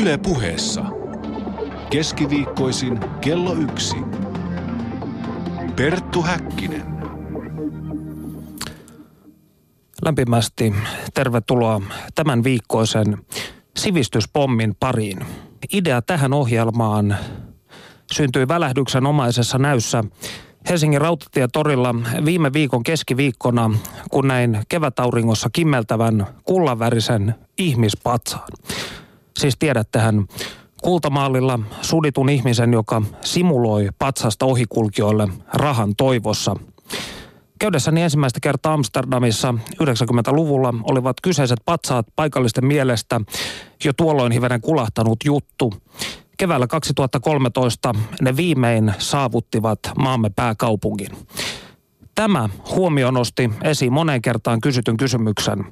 Yle puheessa. Keskiviikkoisin kello yksi. Perttu Häkkinen. Lämpimästi tervetuloa tämän viikkoisen sivistyspommin pariin. Idea tähän ohjelmaan syntyi välähdyksenomaisessa näyssä Helsingin rautatietorilla viime viikon keskiviikkona, kun näin kevätauringossa kimmeltävän kullanvärisen ihmispatsaan. Siis tiedättehän, kultamaalilla suditun ihmisen, joka simuloi patsasta ohikulkijoille rahan toivossa. Käydessäni ensimmäistä kertaa Amsterdamissa 90-luvulla olivat kyseiset patsaat paikallisten mielestä jo tuolloin hivenen kulahtanut juttu. Keväällä 2013 ne viimein saavuttivat maamme pääkaupungin. Tämä huomio nosti esiin moneen kertaan kysytyn kysymyksen.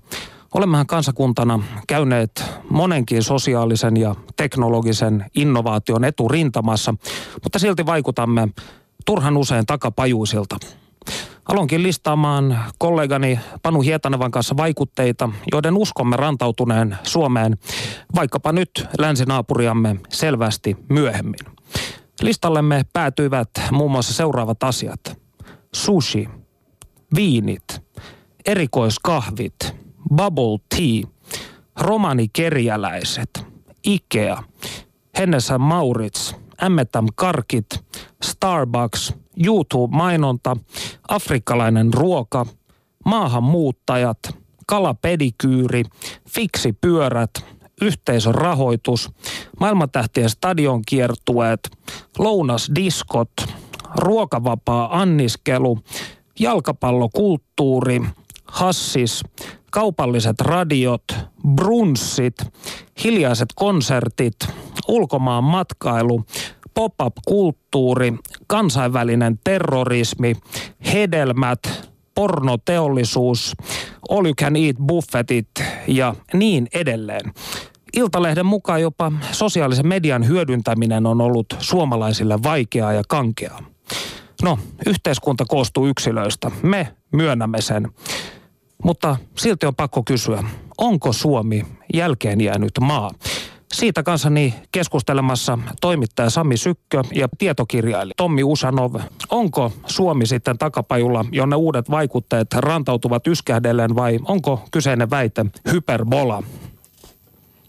Olemmehan kansakuntana käyneet monenkin sosiaalisen ja teknologisen innovaation eturintamassa, mutta silti vaikutamme turhan usein takapajuisilta. Aloinkin listaamaan kollegani Panu Hietanevan kanssa vaikutteita, joiden uskomme rantautuneen Suomeen vaikkapa nyt länsinaapuriamme selvästi myöhemmin. Listallemme päätyivät muun muassa seuraavat asiat. Sushi, viinit, erikoiskahvit, bubble tea, romanikerjäläiset, Ikea, Hennessä Maurits, M&M Karkit, Starbucks, YouTube-mainonta, afrikkalainen ruoka, maahanmuuttajat, kalapedikyyri, fiksipyörät, yhteisön rahoitus, maailmantähtien stadionkiertueet, lounasdiskot, ruokavapaa anniskelu, jalkapallokulttuuri, hassis, kaupalliset radiot, brunssit, hiljaiset konsertit, ulkomaan matkailu, pop-up-kulttuuri, kansainvälinen terrorismi, hedelmät, pornoteollisuus, all you can eat buffetit ja niin edelleen. Iltalehden mukaan jopa sosiaalisen median hyödyntäminen on ollut suomalaisille vaikeaa ja kankeaa. No, yhteiskunta koostuu yksilöistä. Me myönnämme sen. Mutta silti on pakko kysyä, onko Suomi jälkeen jäänyt maa? Siitä kanssani keskustelemassa toimittaja Sami Sykkö ja tietokirjailija Tommi Usanov. Onko Suomi sitten takapajulla, jonne uudet vaikutteet rantautuvat yskähdellen vai onko kyseinen väite hyperbola?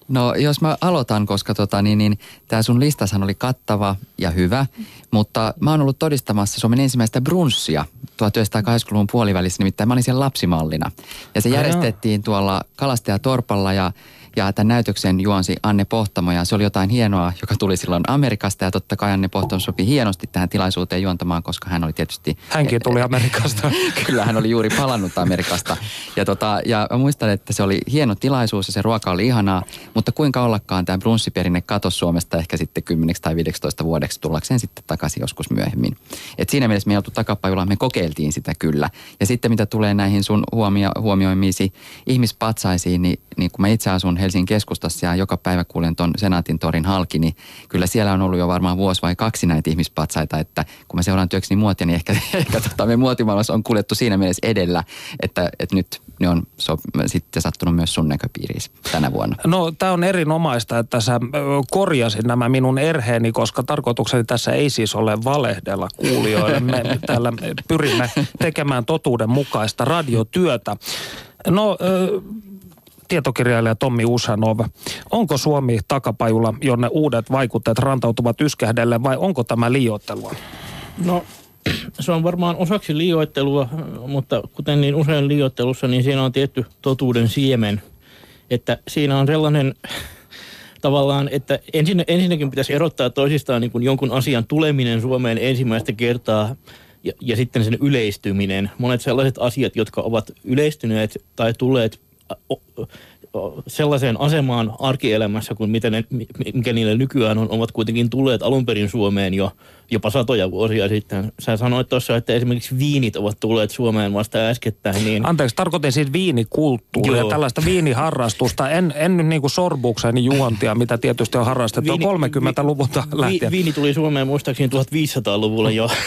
No jos mä aloitan, koska tota, niin, niin, tämä sun listashan oli kattava ja hyvä, mutta mä oon ollut todistamassa Suomen ensimmäistä brunssia 1980-luvun puolivälissä, nimittäin mä olin siellä lapsimallina. Ja se järjestettiin tuolla Kalastajatorpalla ja ja tämän näytöksen juonsi Anne Pohtamo ja se oli jotain hienoa, joka tuli silloin Amerikasta ja totta kai Anne Pohtamo sopi hienosti tähän tilaisuuteen juontamaan, koska hän oli tietysti... Hänkin tuli Amerikasta. kyllä, hän oli juuri palannut Amerikasta. Ja, tota, ja mä muistan, että se oli hieno tilaisuus ja se ruoka oli ihanaa, mutta kuinka ollakaan tämä brunssiperinne katosi Suomesta ehkä sitten 10 tai 15 vuodeksi tullakseen sitten takaisin joskus myöhemmin. Et siinä mielessä me ei oltu takapajulla, me kokeiltiin sitä kyllä. Ja sitten mitä tulee näihin sun huomio, huomioimiisi ihmispatsaisiin, niin, niin kun mä itse asun Helsingin keskustassa ja joka päivä kuulen tuon Senaatin torin halki, niin kyllä siellä on ollut jo varmaan vuosi vai kaksi näitä ihmispatsaita, että kun mä seuraan työkseni muotia, niin ehkä, ehkä tota, me muotimaailmassa on kuljettu siinä mielessä edellä, että, että nyt ne on so, sitten sattunut myös sun näköpiiriin tänä vuonna. No tämä on erinomaista, että sä korjasit nämä minun erheeni, koska tarkoitukseni tässä ei siis ole valehdella kuulijoille. Me täällä pyrimme tekemään totuuden mukaista radiotyötä. No tietokirjailija Tommi Usanov. Onko Suomi takapajulla, jonne uudet vaikutteet rantautuvat yskähdelle vai onko tämä liioittelua? No se on varmaan osaksi liioittelua, mutta kuten niin usein liioittelussa, niin siinä on tietty totuuden siemen. Että siinä on sellainen tavallaan, että ensin, ensinnäkin pitäisi erottaa toisistaan niin kuin jonkun asian tuleminen Suomeen ensimmäistä kertaa ja, ja sitten sen yleistyminen. Monet sellaiset asiat, jotka ovat yleistyneet tai tulleet sellaiseen asemaan arkielämässä kuin mitä ne, mikä niille nykyään on, ovat kuitenkin tulleet alun perin Suomeen jo jopa satoja vuosia sitten. Sä sanoit tuossa, että esimerkiksi viinit ovat tulleet Suomeen vasta äskettäin. Niin... Anteeksi, tarkoitin siis viinikulttuuria, Joo. tällaista viiniharrastusta. En, en nyt niin kuin sorbuksen juontia, mitä tietysti on harrastettu viini, 30-luvulta lähtien. Vi, viini tuli Suomeen muistaakseni 1500-luvulla jo.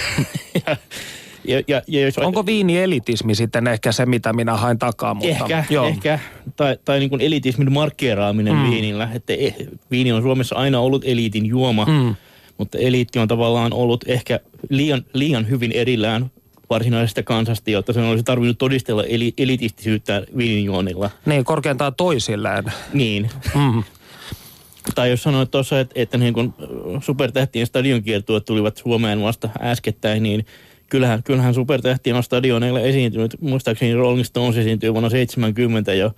ja, Ja, ja, jos, Onko viinielitismi sitten ehkä se, mitä minä hain takaa? Mutta, Ehkä, joo. ehkä. Tai, tai niin kuin elitismin markkeeraaminen mm. viinillä. Että eh, viini on Suomessa aina ollut eliitin juoma, mm. mutta eliitti on tavallaan ollut ehkä liian, liian hyvin erillään varsinaisesta kansasta, jotta sen olisi tarvinnut todistella eli, elitistisyyttä viininjuonilla. Niin, korkeintaan toisilleen. Niin. Mm. Tai jos sanoit tuossa, että, että niin kun supertähtien stadionkiertueet tulivat Suomeen vasta äskettäin, niin kyllähän, kyllähän supertähtien on stadioneilla esiintynyt. Muistaakseni Rolling Stones esiintyi vuonna 70 jo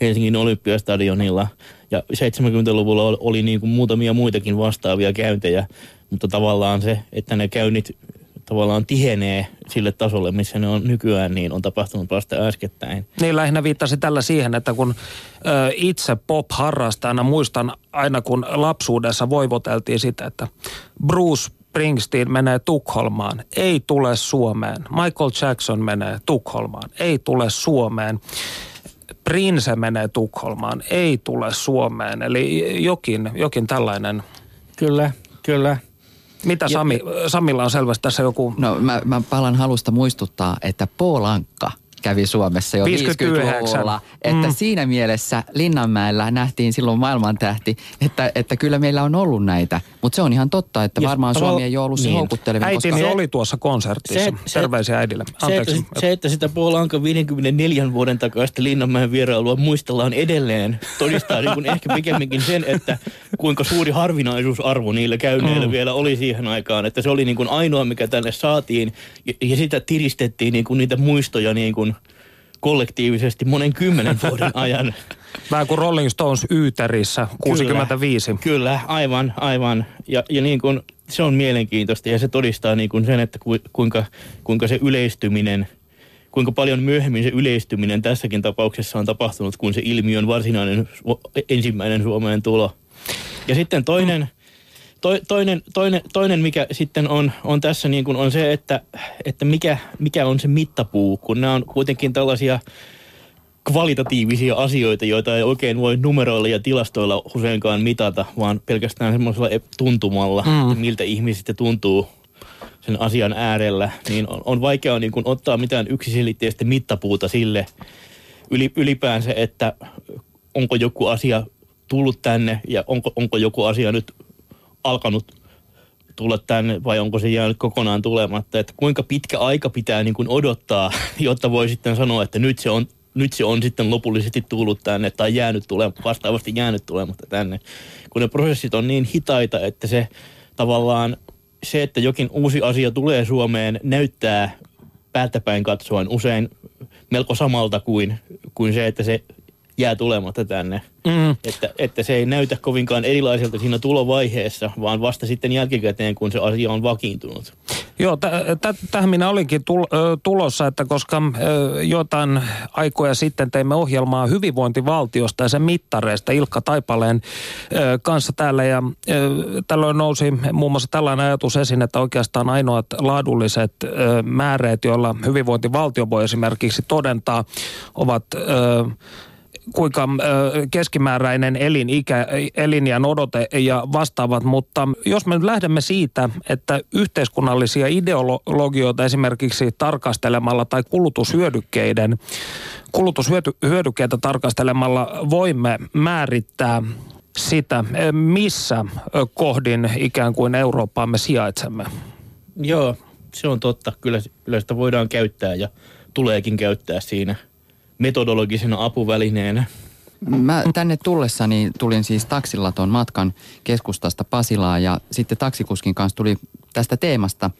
Helsingin Olympiastadionilla. Ja 70-luvulla oli, oli niin kuin muutamia muitakin vastaavia käyntejä, mutta tavallaan se, että ne käynnit tavallaan tihenee sille tasolle, missä ne on nykyään, niin on tapahtunut vasta äskettäin. Niin lähinnä viittasi tällä siihen, että kun ö, itse pop-harrastajana muistan aina kun lapsuudessa voivoteltiin sitä, että Bruce Springsteen menee Tukholmaan, ei tule Suomeen. Michael Jackson menee Tukholmaan, ei tule Suomeen. Prince menee Tukholmaan, ei tule Suomeen. Eli jokin, jokin tällainen. Kyllä, kyllä. Mitä Sami, Samilla on selvästi tässä joku... No mä, mä palan halusta muistuttaa, että Polankka kävi Suomessa jo 59. 50-luvulla. Että Mm. siinä mielessä Linnanmäellä nähtiin silloin maailmantähti, että, että kyllä meillä on ollut näitä. Mutta se on ihan totta, että Ja varmaan Suomi ei ole ollut se niin. houkuttelevin, Äitini koska... oli tuossa konsertissa. se- se- Terveisiä äidille. Se että, Anteeksi. se, että sitä Paul Anka 54 vuoden takaista Linnanmäen vierailua muistellaan edelleen, todistaa niin kuin ehkä pikemminkin sen, että kuinka suuri harvinaisuusarvo niillä käynneillä mm. vielä oli siihen aikaan. Että se oli niin kuin ainoa, mikä tänne saatiin ja, ja sitä tiristettiin niin kuin niitä muistoja niin kuin kollektiivisesti monen kymmenen vuoden ajan. Vähän kuin Rolling Stones Yyterissä 65. Kyllä, kyllä aivan, aivan. Ja, ja niin kuin, se on mielenkiintoista ja se todistaa niin kuin sen, että ku, kuinka, kuinka se yleistyminen, kuinka paljon myöhemmin se yleistyminen tässäkin tapauksessa on tapahtunut, kun se ilmiön varsinainen su- ensimmäinen Suomeen tulo. Ja sitten toinen, to, toinen, toinen, toinen mikä sitten on, on tässä niin kuin on se, että, että mikä, mikä on se mittapuu, kun nämä on kuitenkin tällaisia kvalitatiivisia asioita, joita ei oikein voi numeroilla ja tilastoilla useinkaan mitata, vaan pelkästään semmoisella ep- tuntumalla, mm. että miltä ihmisistä tuntuu sen asian äärellä, niin on, on vaikea niin kuin ottaa mitään yksiselitteistä mittapuuta sille yli, ylipäänsä, että onko joku asia tullut tänne ja onko, onko joku asia nyt alkanut tulla tänne vai onko se jäänyt kokonaan tulematta. Että kuinka pitkä aika pitää niin kuin odottaa, jotta voi sitten sanoa, että nyt se on nyt se on sitten lopullisesti tullut tänne tai jäänyt tule, vastaavasti jäänyt tulematta tänne. Kun ne prosessit on niin hitaita, että se tavallaan se, että jokin uusi asia tulee Suomeen, näyttää päältäpäin katsoen usein melko samalta kuin, kuin se, että se jää tulematta tänne. Mm. Että, että se ei näytä kovinkaan erilaiselta siinä tulovaiheessa, vaan vasta sitten jälkikäteen, kun se asia on vakiintunut. Joo, tä- tä- tähän minä olinkin tul- ö, tulossa, että koska ö, jotain aikoja sitten teimme ohjelmaa hyvinvointivaltiosta ja sen mittareista Ilkka Taipaleen ö, kanssa täällä. Ja ö, tällöin nousi muun muassa tällainen ajatus esiin, että oikeastaan ainoat laadulliset ö, määreet, joilla hyvinvointivaltio voi esimerkiksi todentaa, ovat... Ö, kuinka keskimääräinen elinikä, elinjän odote ja vastaavat, mutta jos me nyt lähdemme siitä, että yhteiskunnallisia ideologioita esimerkiksi tarkastelemalla tai kulutushyödykkeiden, kulutushyödykkeitä tarkastelemalla voimme määrittää sitä, missä kohdin ikään kuin Eurooppaa me sijaitsemme. Joo, se on totta. Kyllä, kyllä sitä voidaan käyttää ja tuleekin käyttää siinä metodologisena apuvälineenä. Mä tänne tullessani tulin siis taksilla tuon matkan keskustasta Pasilaan ja sitten taksikuskin kanssa tuli tästä teemasta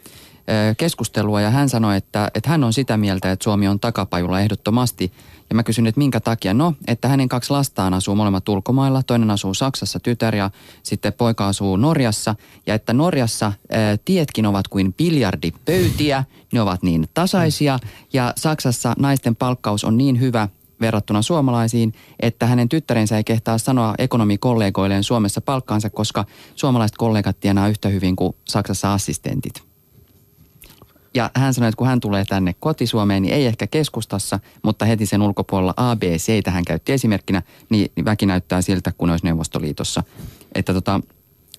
keskustelua ja hän sanoi, että, että hän on sitä mieltä, että Suomi on takapajulla ehdottomasti. Ja mä kysyin, että minkä takia? No, että hänen kaksi lastaan asuu molemmat ulkomailla. Toinen asuu Saksassa, tytär, ja sitten poika asuu Norjassa. Ja että Norjassa ää, tietkin ovat kuin biljardipöytiä, ne ovat niin tasaisia. Ja Saksassa naisten palkkaus on niin hyvä verrattuna suomalaisiin, että hänen tyttärensä ei kehtaa sanoa ekonomikollegoilleen Suomessa palkkaansa, koska suomalaiset kollegat tienaa yhtä hyvin kuin Saksassa assistentit. Ja hän sanoi, että kun hän tulee tänne kotisuomeen, niin ei ehkä keskustassa, mutta heti sen ulkopuolella ABC, hän käytti esimerkkinä, niin väki näyttää siltä, kun olisi Neuvostoliitossa. Että tota,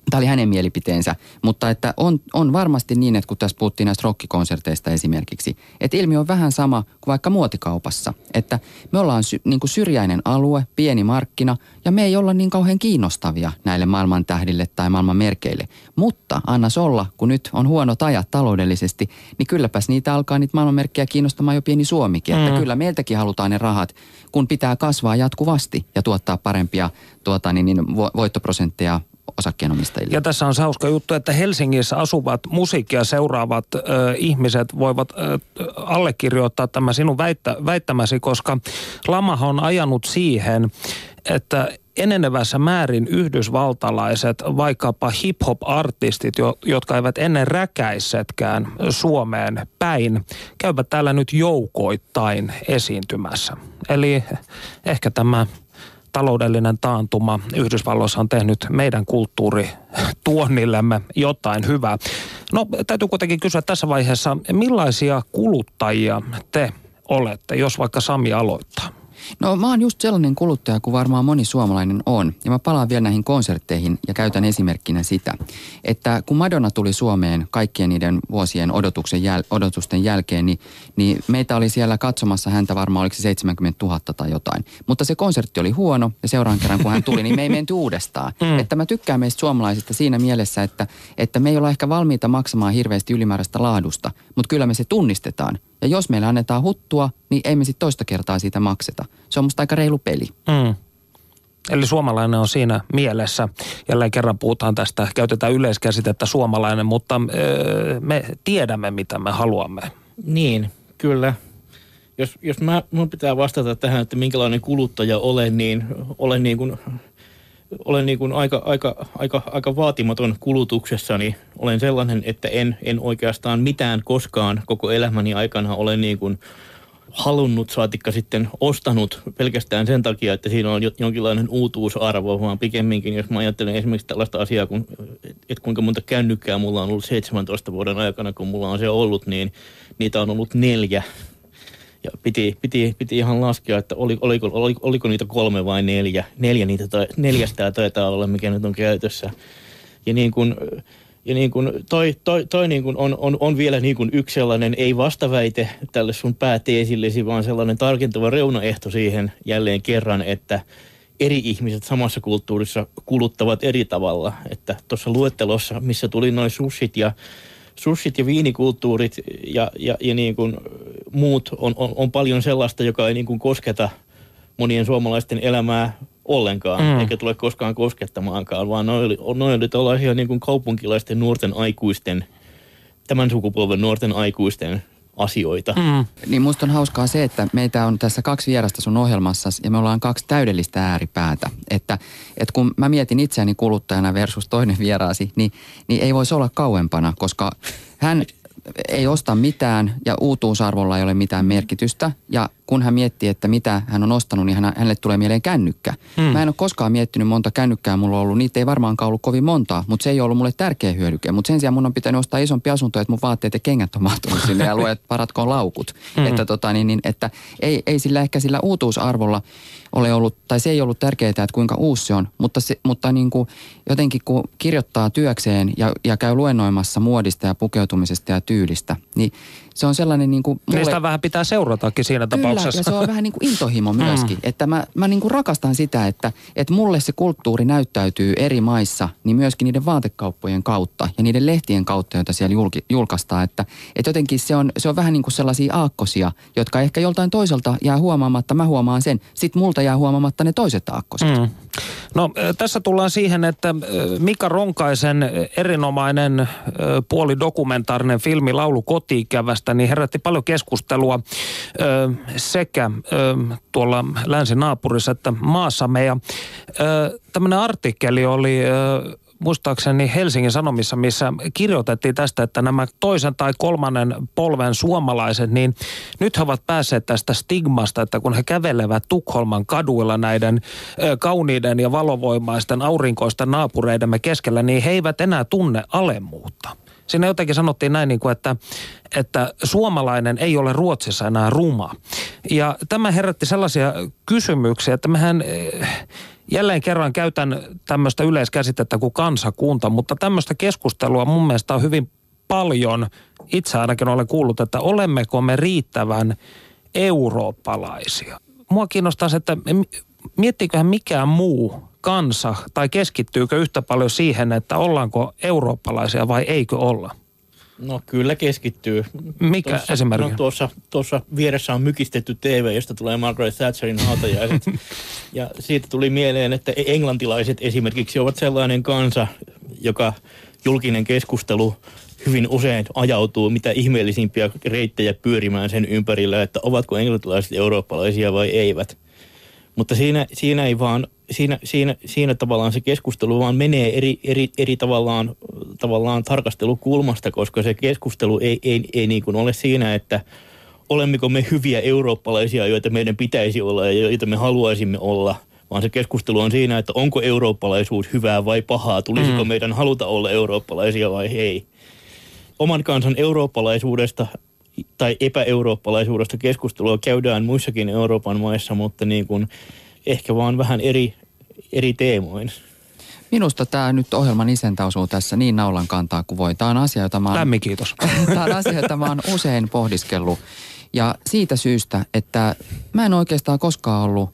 Tämä oli hänen mielipiteensä, mutta että on, on varmasti niin, että kun tässä puhuttiin näistä rockikonserteista esimerkiksi, että ilmiö on vähän sama kuin vaikka muotikaupassa. Että me ollaan sy, niin kuin syrjäinen alue, pieni markkina ja me ei olla niin kauhean kiinnostavia näille maailman tähdille tai maailman merkeille. Mutta annas olla, kun nyt on huono ajat taloudellisesti, niin kylläpäs niitä alkaa niitä maailmanmerkkejä kiinnostamaan jo pieni Suomikin. Mm. Että kyllä meiltäkin halutaan ne rahat, kun pitää kasvaa jatkuvasti ja tuottaa parempia tuota, niin, niin, voittoprosentteja osakkeenomistajille. Ja tässä on hauska juttu, että Helsingissä asuvat musiikkia seuraavat ö, ihmiset voivat ö, allekirjoittaa tämä sinun väittä, väittämäsi, koska lama on ajanut siihen, että enenevässä määrin yhdysvaltalaiset, vaikkapa hip-hop-artistit, jo, jotka eivät ennen räkäissetkään Suomeen päin, käyvät täällä nyt joukoittain esiintymässä. Eli ehkä tämä taloudellinen taantuma Yhdysvalloissa on tehnyt meidän kulttuurituonnillemme jotain hyvää. No täytyy kuitenkin kysyä tässä vaiheessa, millaisia kuluttajia te olette, jos vaikka Sami aloittaa? No mä oon just sellainen kuluttaja kuin varmaan moni suomalainen on. Ja mä palaan vielä näihin konsertteihin ja käytän esimerkkinä sitä, että kun Madonna tuli Suomeen kaikkien niiden vuosien odotuksen jäl- odotusten jälkeen, niin, niin meitä oli siellä katsomassa häntä varmaan oliko se 70 000 tai jotain. Mutta se konsertti oli huono ja seuraan kerran kun hän tuli, niin me ei menty uudestaan. Mm. Että mä tykkään meistä suomalaisista siinä mielessä, että, että me ei olla ehkä valmiita maksamaan hirveästi ylimääräistä laadusta, mutta kyllä me se tunnistetaan. Ja jos meillä annetaan huttua, niin ei me sitten toista kertaa siitä makseta. Se on musta aika reilu peli. Mm. Eli suomalainen on siinä mielessä. Jälleen kerran puhutaan tästä, käytetään yleiskäsitettä suomalainen, mutta öö, me tiedämme, mitä me haluamme. Niin, kyllä. Jos, jos mä, mun pitää vastata tähän, että minkälainen kuluttaja olen, niin olen niin kuin olen niin kuin aika, aika, aika, aika vaatimaton kulutuksessani. Olen sellainen, että en, en oikeastaan mitään koskaan koko elämäni aikana ole niin kuin halunnut, saatikka sitten ostanut pelkästään sen takia, että siinä on jonkinlainen uutuusarvo, vaan pikemminkin, jos mä ajattelen esimerkiksi tällaista asiaa, kun, että kuinka monta kännykkää mulla on ollut 17 vuoden aikana, kun mulla on se ollut, niin niitä on ollut neljä ja piti, piti, piti ihan laskea, että oli, oliko, oliko, oliko niitä kolme vai neljä. Neljä niitä tai, neljästä taitaa olla, mikä nyt on käytössä. Ja niin kuin, ja niin kuin toi, toi, toi niin kuin on, on, on, vielä niin kuin yksi sellainen, ei vastaväite tälle sun pääteesillesi, vaan sellainen tarkentava reunaehto siihen jälleen kerran, että eri ihmiset samassa kulttuurissa kuluttavat eri tavalla. Että tuossa luettelossa, missä tuli noin sushit ja sushit ja viinikulttuurit ja, ja, ja niin kuin muut on, on, on paljon sellaista, joka ei niin kuin kosketa monien suomalaisten elämää ollenkaan, mm. eikä tule koskaan koskettamaankaan, vaan noin oli, noin oli tällaisia niin kuin kaupunkilaisten nuorten aikuisten, tämän sukupolven nuorten aikuisten asioita. Mm. Niin musta on hauskaa se, että meitä on tässä kaksi vierasta sun ohjelmassa ja me ollaan kaksi täydellistä ääripäätä. Että, että kun mä mietin itseäni kuluttajana versus toinen vieraasi, niin, niin ei voisi olla kauempana, koska hän ei osta mitään ja uutuusarvolla ei ole mitään merkitystä. Ja kun hän miettii, että mitä hän on ostanut, niin hänelle tulee mieleen kännykkä. Hmm. Mä en ole koskaan miettinyt monta kännykkää mulla on ollut. Niitä ei varmaankaan ollut kovin montaa, mutta se ei ollut mulle tärkeä hyödyke. Mutta sen sijaan mun on pitänyt ostaa isompi asunto, että mun vaatteet ja kengät on mahtunut sinne ja luet paratkoon laukut. Hmm. Että, tota, niin, niin, että ei, ei sillä ehkä sillä uutuusarvolla ole ollut, tai se ei ollut tärkeää, että kuinka uusi se on, mutta, se, mutta niin kuin jotenkin kun kirjoittaa työkseen ja, ja käy luennoimassa muodista ja pukeutumisesta ja tyylistä, niin se on sellainen niin kuin... Mulle... Niistä vähän pitää seuratakin siinä Kyllä, tapauksessa. ja se on vähän niin kuin intohimo mm. myöskin. Mm. Että mä, mä niin kuin rakastan sitä, että, että mulle se kulttuuri näyttäytyy eri maissa, niin myöskin niiden vaatekauppojen kautta ja niiden lehtien kautta, joita siellä julki, julkaistaan. Että, että jotenkin se on, se on vähän niin kuin sellaisia aakkosia, jotka ehkä joltain toiselta jää huomaamatta. Mä huomaan sen. Sitten multa jää huomaamatta ne toiset aakkoset. Mm. No tässä tullaan siihen, että Mika Ronkaisen erinomainen puolidokumentaarinen filmi Laulu kotiikävästä niin herätti paljon keskustelua sekä tuolla länsinaapurissa että maassamme. Ja tämmöinen artikkeli oli muistaakseni Helsingin Sanomissa, missä kirjoitettiin tästä, että nämä toisen tai kolmannen polven suomalaiset, niin nyt he ovat päässeet tästä stigmasta, että kun he kävelevät Tukholman kaduilla näiden ö, kauniiden ja valovoimaisten aurinkoisten naapureidemme keskellä, niin he eivät enää tunne alemmuutta. Siinä jotenkin sanottiin näin, niin kuin, että, että suomalainen ei ole Ruotsissa enää ruma. Ja tämä herätti sellaisia kysymyksiä, että mehän eh, jälleen kerran käytän tämmöistä yleiskäsitettä kuin kansakunta, mutta tämmöistä keskustelua mun mielestä on hyvin paljon. Itse ainakin olen kuullut, että olemmeko me riittävän eurooppalaisia. Mua kiinnostaa se, että miettiiköhän mikään muu kansa tai keskittyykö yhtä paljon siihen, että ollaanko eurooppalaisia vai eikö olla? No kyllä keskittyy. Mikä tuossa, esimerkki? No tuossa, tuossa vieressä on mykistetty TV, josta tulee Margaret Thatcherin hautajaiset. ja siitä tuli mieleen, että englantilaiset esimerkiksi ovat sellainen kansa, joka julkinen keskustelu hyvin usein ajautuu mitä ihmeellisimpiä reittejä pyörimään sen ympärillä, että ovatko englantilaiset eurooppalaisia vai eivät. Mutta siinä, siinä ei vaan, siinä, siinä, siinä tavallaan se keskustelu vaan menee eri, eri, eri tavallaan, tavallaan tarkastelukulmasta, koska se keskustelu ei, ei, ei niin kuin ole siinä, että olemmeko me hyviä eurooppalaisia, joita meidän pitäisi olla ja joita me haluaisimme olla, vaan se keskustelu on siinä, että onko eurooppalaisuus hyvää vai pahaa, tulisiko mm. meidän haluta olla eurooppalaisia vai ei. Oman kansan eurooppalaisuudesta tai epäeurooppalaisuudesta keskustelua käydään muissakin Euroopan maissa, mutta niin kuin ehkä vaan vähän eri, eri teemoin. Minusta tämä nyt ohjelman isäntä osuu tässä niin naulan kantaa kuin voi. Tämä on asia, jota mä oon, Lämmin kiitos. tämä on asia, jota mä oon usein pohdiskellut. Ja siitä syystä, että mä en oikeastaan koskaan ollut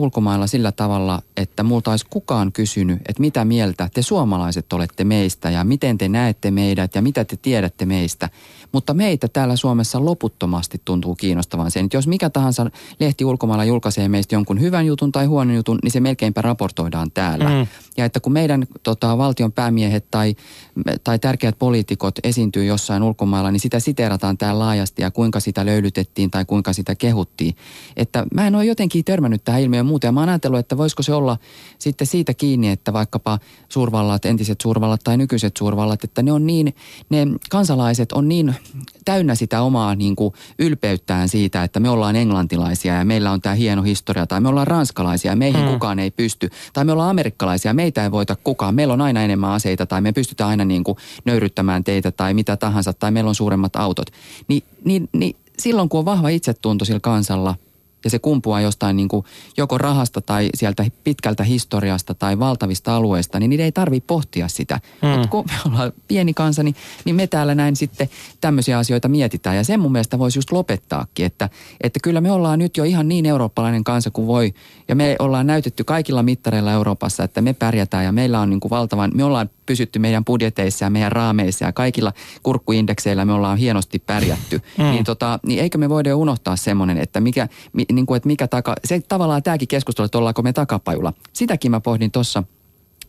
ulkomailla sillä tavalla, että multa olisi kukaan kysynyt, että mitä mieltä te suomalaiset olette meistä ja miten te näette meidät ja mitä te tiedätte meistä. Mutta meitä täällä Suomessa loputtomasti tuntuu kiinnostavan sen, että jos mikä tahansa lehti ulkomailla julkaisee meistä jonkun hyvän jutun tai huonon jutun, niin se melkeinpä raportoidaan täällä. Mm. Ja että kun meidän tota, valtion päämiehet tai, tai tärkeät poliitikot esiintyy jossain ulkomailla, niin sitä siteerataan täällä laajasti ja kuinka sitä löylytettiin tai kuinka sitä kehuttiin. Että mä en ole jotenkin törmännyt tähän ilmiöön muuten ja mä oon ajatellut, että voisiko se olla sitten siitä kiinni, että vaikkapa suurvallat, entiset suurvallat tai nykyiset suurvallat, että ne on niin, ne kansalaiset on niin täynnä sitä omaa niin kuin ylpeyttään siitä, että me ollaan englantilaisia ja meillä on tämä hieno historia, tai me ollaan ranskalaisia ja meihin hmm. kukaan ei pysty, tai me ollaan amerikkalaisia, meitä ei voita kukaan, meillä on aina enemmän aseita, tai me pystytään aina niin kuin nöyryttämään teitä, tai mitä tahansa, tai meillä on suuremmat autot. Ni, niin, niin silloin, kun on vahva itsetunto sillä kansalla – ja se kumpuaa jostain niin kuin joko rahasta tai sieltä pitkältä historiasta tai valtavista alueista, niin niitä ei tarvitse pohtia sitä. Mm. Mutta kun me ollaan pieni kansa, niin, niin me täällä näin sitten tämmöisiä asioita mietitään. Ja sen mun mielestä voisi just lopettaakin, että, että kyllä me ollaan nyt jo ihan niin eurooppalainen kansa kuin voi. Ja me ollaan näytetty kaikilla mittareilla Euroopassa, että me pärjätään ja meillä on niin kuin valtavan, me ollaan pysytty meidän budjeteissa ja meidän raameissa ja kaikilla kurkkuindekseillä me ollaan hienosti pärjätty. Mm. Niin, tota, niin eikö me voida unohtaa semmoinen, että mikä, mi, niin kuin, että mikä taka, se tavallaan tämäkin keskustelu, että ollaanko me takapajulla. Sitäkin mä pohdin tuossa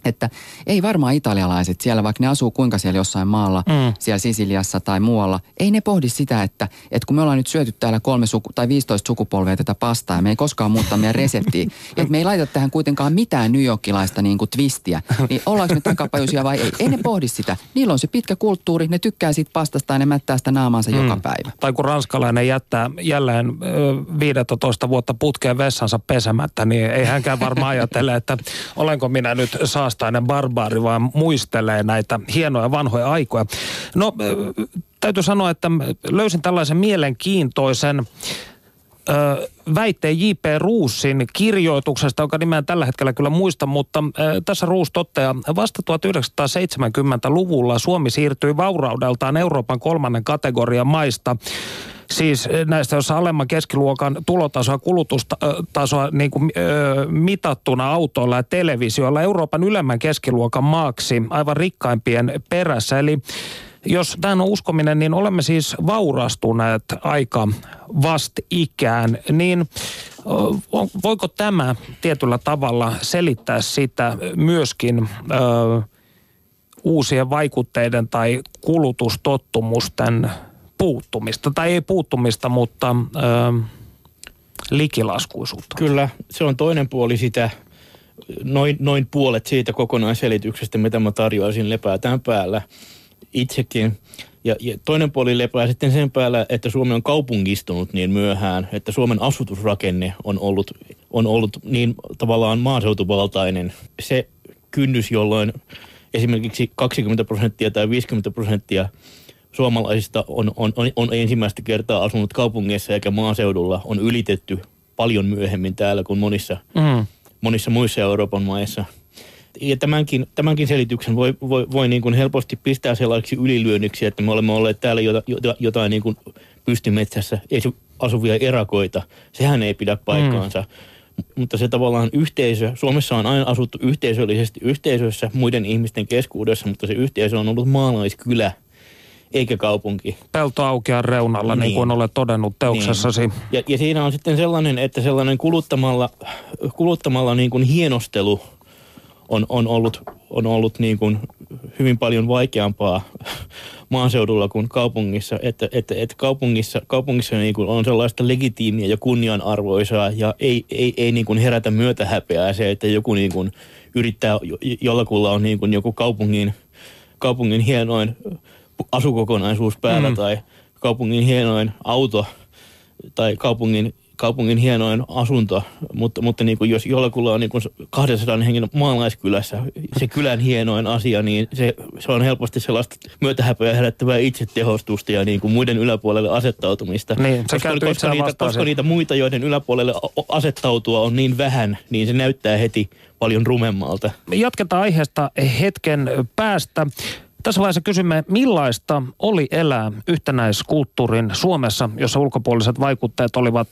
että ei varmaan italialaiset siellä, vaikka ne asuu kuinka siellä jossain maalla, mm. siellä Sisiliassa tai muualla, ei ne pohdi sitä, että, että kun me ollaan nyt syöty täällä kolme suku, tai 15 sukupolvea tätä pastaa ja me ei koskaan muuttaa meidän reseptiä, että me ei laita tähän kuitenkaan mitään New Yorkilaista niin kuin twistiä, niin ollaanko me takapajuisia vai ei? Ei ne pohdi sitä. Niillä on se pitkä kulttuuri, ne tykkää siitä pastasta ja ne mättää sitä naamaansa mm. joka päivä. Tai kun ranskalainen jättää jälleen ö, 15 vuotta putkeen vessansa pesemättä, niin ei hänkään varmaan ajattele, että olenko minä nyt saa raastainen barbaari, vaan muistelee näitä hienoja vanhoja aikoja. No, täytyy sanoa, että löysin tällaisen mielenkiintoisen väitteen J.P. Ruusin kirjoituksesta, joka nimeä tällä hetkellä kyllä muista, mutta tässä Ruus toteaa, vasta 1970-luvulla Suomi siirtyi vauraudeltaan Euroopan kolmannen kategorian maista Siis näistä, jossa alemman keskiluokan tulotasoa, kulutustasoa niin kuin, ö, mitattuna autoilla ja televisioilla Euroopan ylemmän keskiluokan maaksi aivan rikkaimpien perässä. Eli jos tähän on uskominen, niin olemme siis vaurastuneet aika ikään, niin voiko tämä tietyllä tavalla selittää sitä myöskin ö, uusien vaikutteiden tai kulutustottumusten puuttumista, tai ei puuttumista, mutta ö, likilaskuisuutta. Kyllä, se on toinen puoli sitä, noin, noin puolet siitä kokonaisselityksestä, mitä mä tarjoaisin lepäätään päällä itsekin. Ja, ja toinen puoli lepää sitten sen päällä, että Suomi on kaupungistunut niin myöhään, että Suomen asutusrakenne on ollut, on ollut niin tavallaan maaseutuvaltainen. Se kynnys, jolloin esimerkiksi 20 prosenttia tai 50 prosenttia suomalaisista on, on, on, on ensimmäistä kertaa asunut kaupungeissa eikä maaseudulla, on ylitetty paljon myöhemmin täällä kuin monissa, mm. monissa muissa Euroopan maissa. Ja tämänkin, tämänkin selityksen voi, voi, voi niin kuin helposti pistää sellaiseksi ylilyönniksi, että me olemme olleet täällä jota, jotain niin kuin pystymetsässä asuvia erakoita. Sehän ei pidä paikkaansa. Mm. Mutta se tavallaan yhteisö, Suomessa on aina asuttu yhteisöllisesti yhteisössä muiden ihmisten keskuudessa, mutta se yhteisö on ollut maalaiskylä eikä kaupunki. Pelto aukean reunalla, niin, niin kuin olet todennut teoksessasi. Niin. Ja, ja siinä on sitten sellainen, että sellainen kuluttamalla, kuluttamalla niin kuin hienostelu on, on ollut, on ollut niin kuin hyvin paljon vaikeampaa maaseudulla kuin kaupungissa. Että, että, että kaupungissa, kaupungissa niin kuin on sellaista legitiimiä ja kunnianarvoisaa ja ei, ei, ei niin kuin herätä myötähäpeää se, että joku niin kuin yrittää, jollakulla on niin kuin joku kaupungin, kaupungin hienoin asukokonaisuus päällä mm. tai kaupungin hienoin auto tai kaupungin, kaupungin hienoin asunto, mutta, mutta niin kuin jos jollakulla on niin kuin 200 hengen maalaiskylässä se kylän hienoin asia, niin se, se on helposti sellaista myötähäpöä herättävää itsetehostusta ja niin kuin muiden yläpuolelle asettautumista. Niin, koska, koska, niitä, koska niitä muita, joiden yläpuolelle asettautua on niin vähän, niin se näyttää heti paljon rumemmalta. Jatketaan aiheesta hetken päästä. Tässä vaiheessa kysymme, millaista oli elää yhtenäiskulttuurin Suomessa, jossa ulkopuoliset vaikutteet olivat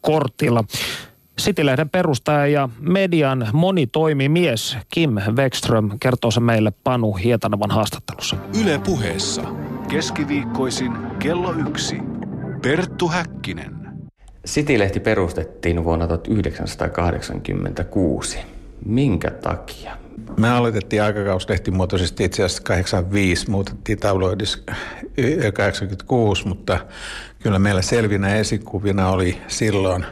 kortilla. Sitilehden perustaja ja median monitoimimies Kim Wexström kertoo se meille Panu Hietanavan haastattelussa. Yle puheessa. Keskiviikkoisin kello yksi. Perttu Häkkinen. Sitilehti perustettiin vuonna 1986. Minkä takia? Me aloitettiin aikakauslehtimuotoisesti itse asiassa 85, muutettiin tabloidis 86, mutta kyllä meillä selvinä esikuvina oli silloin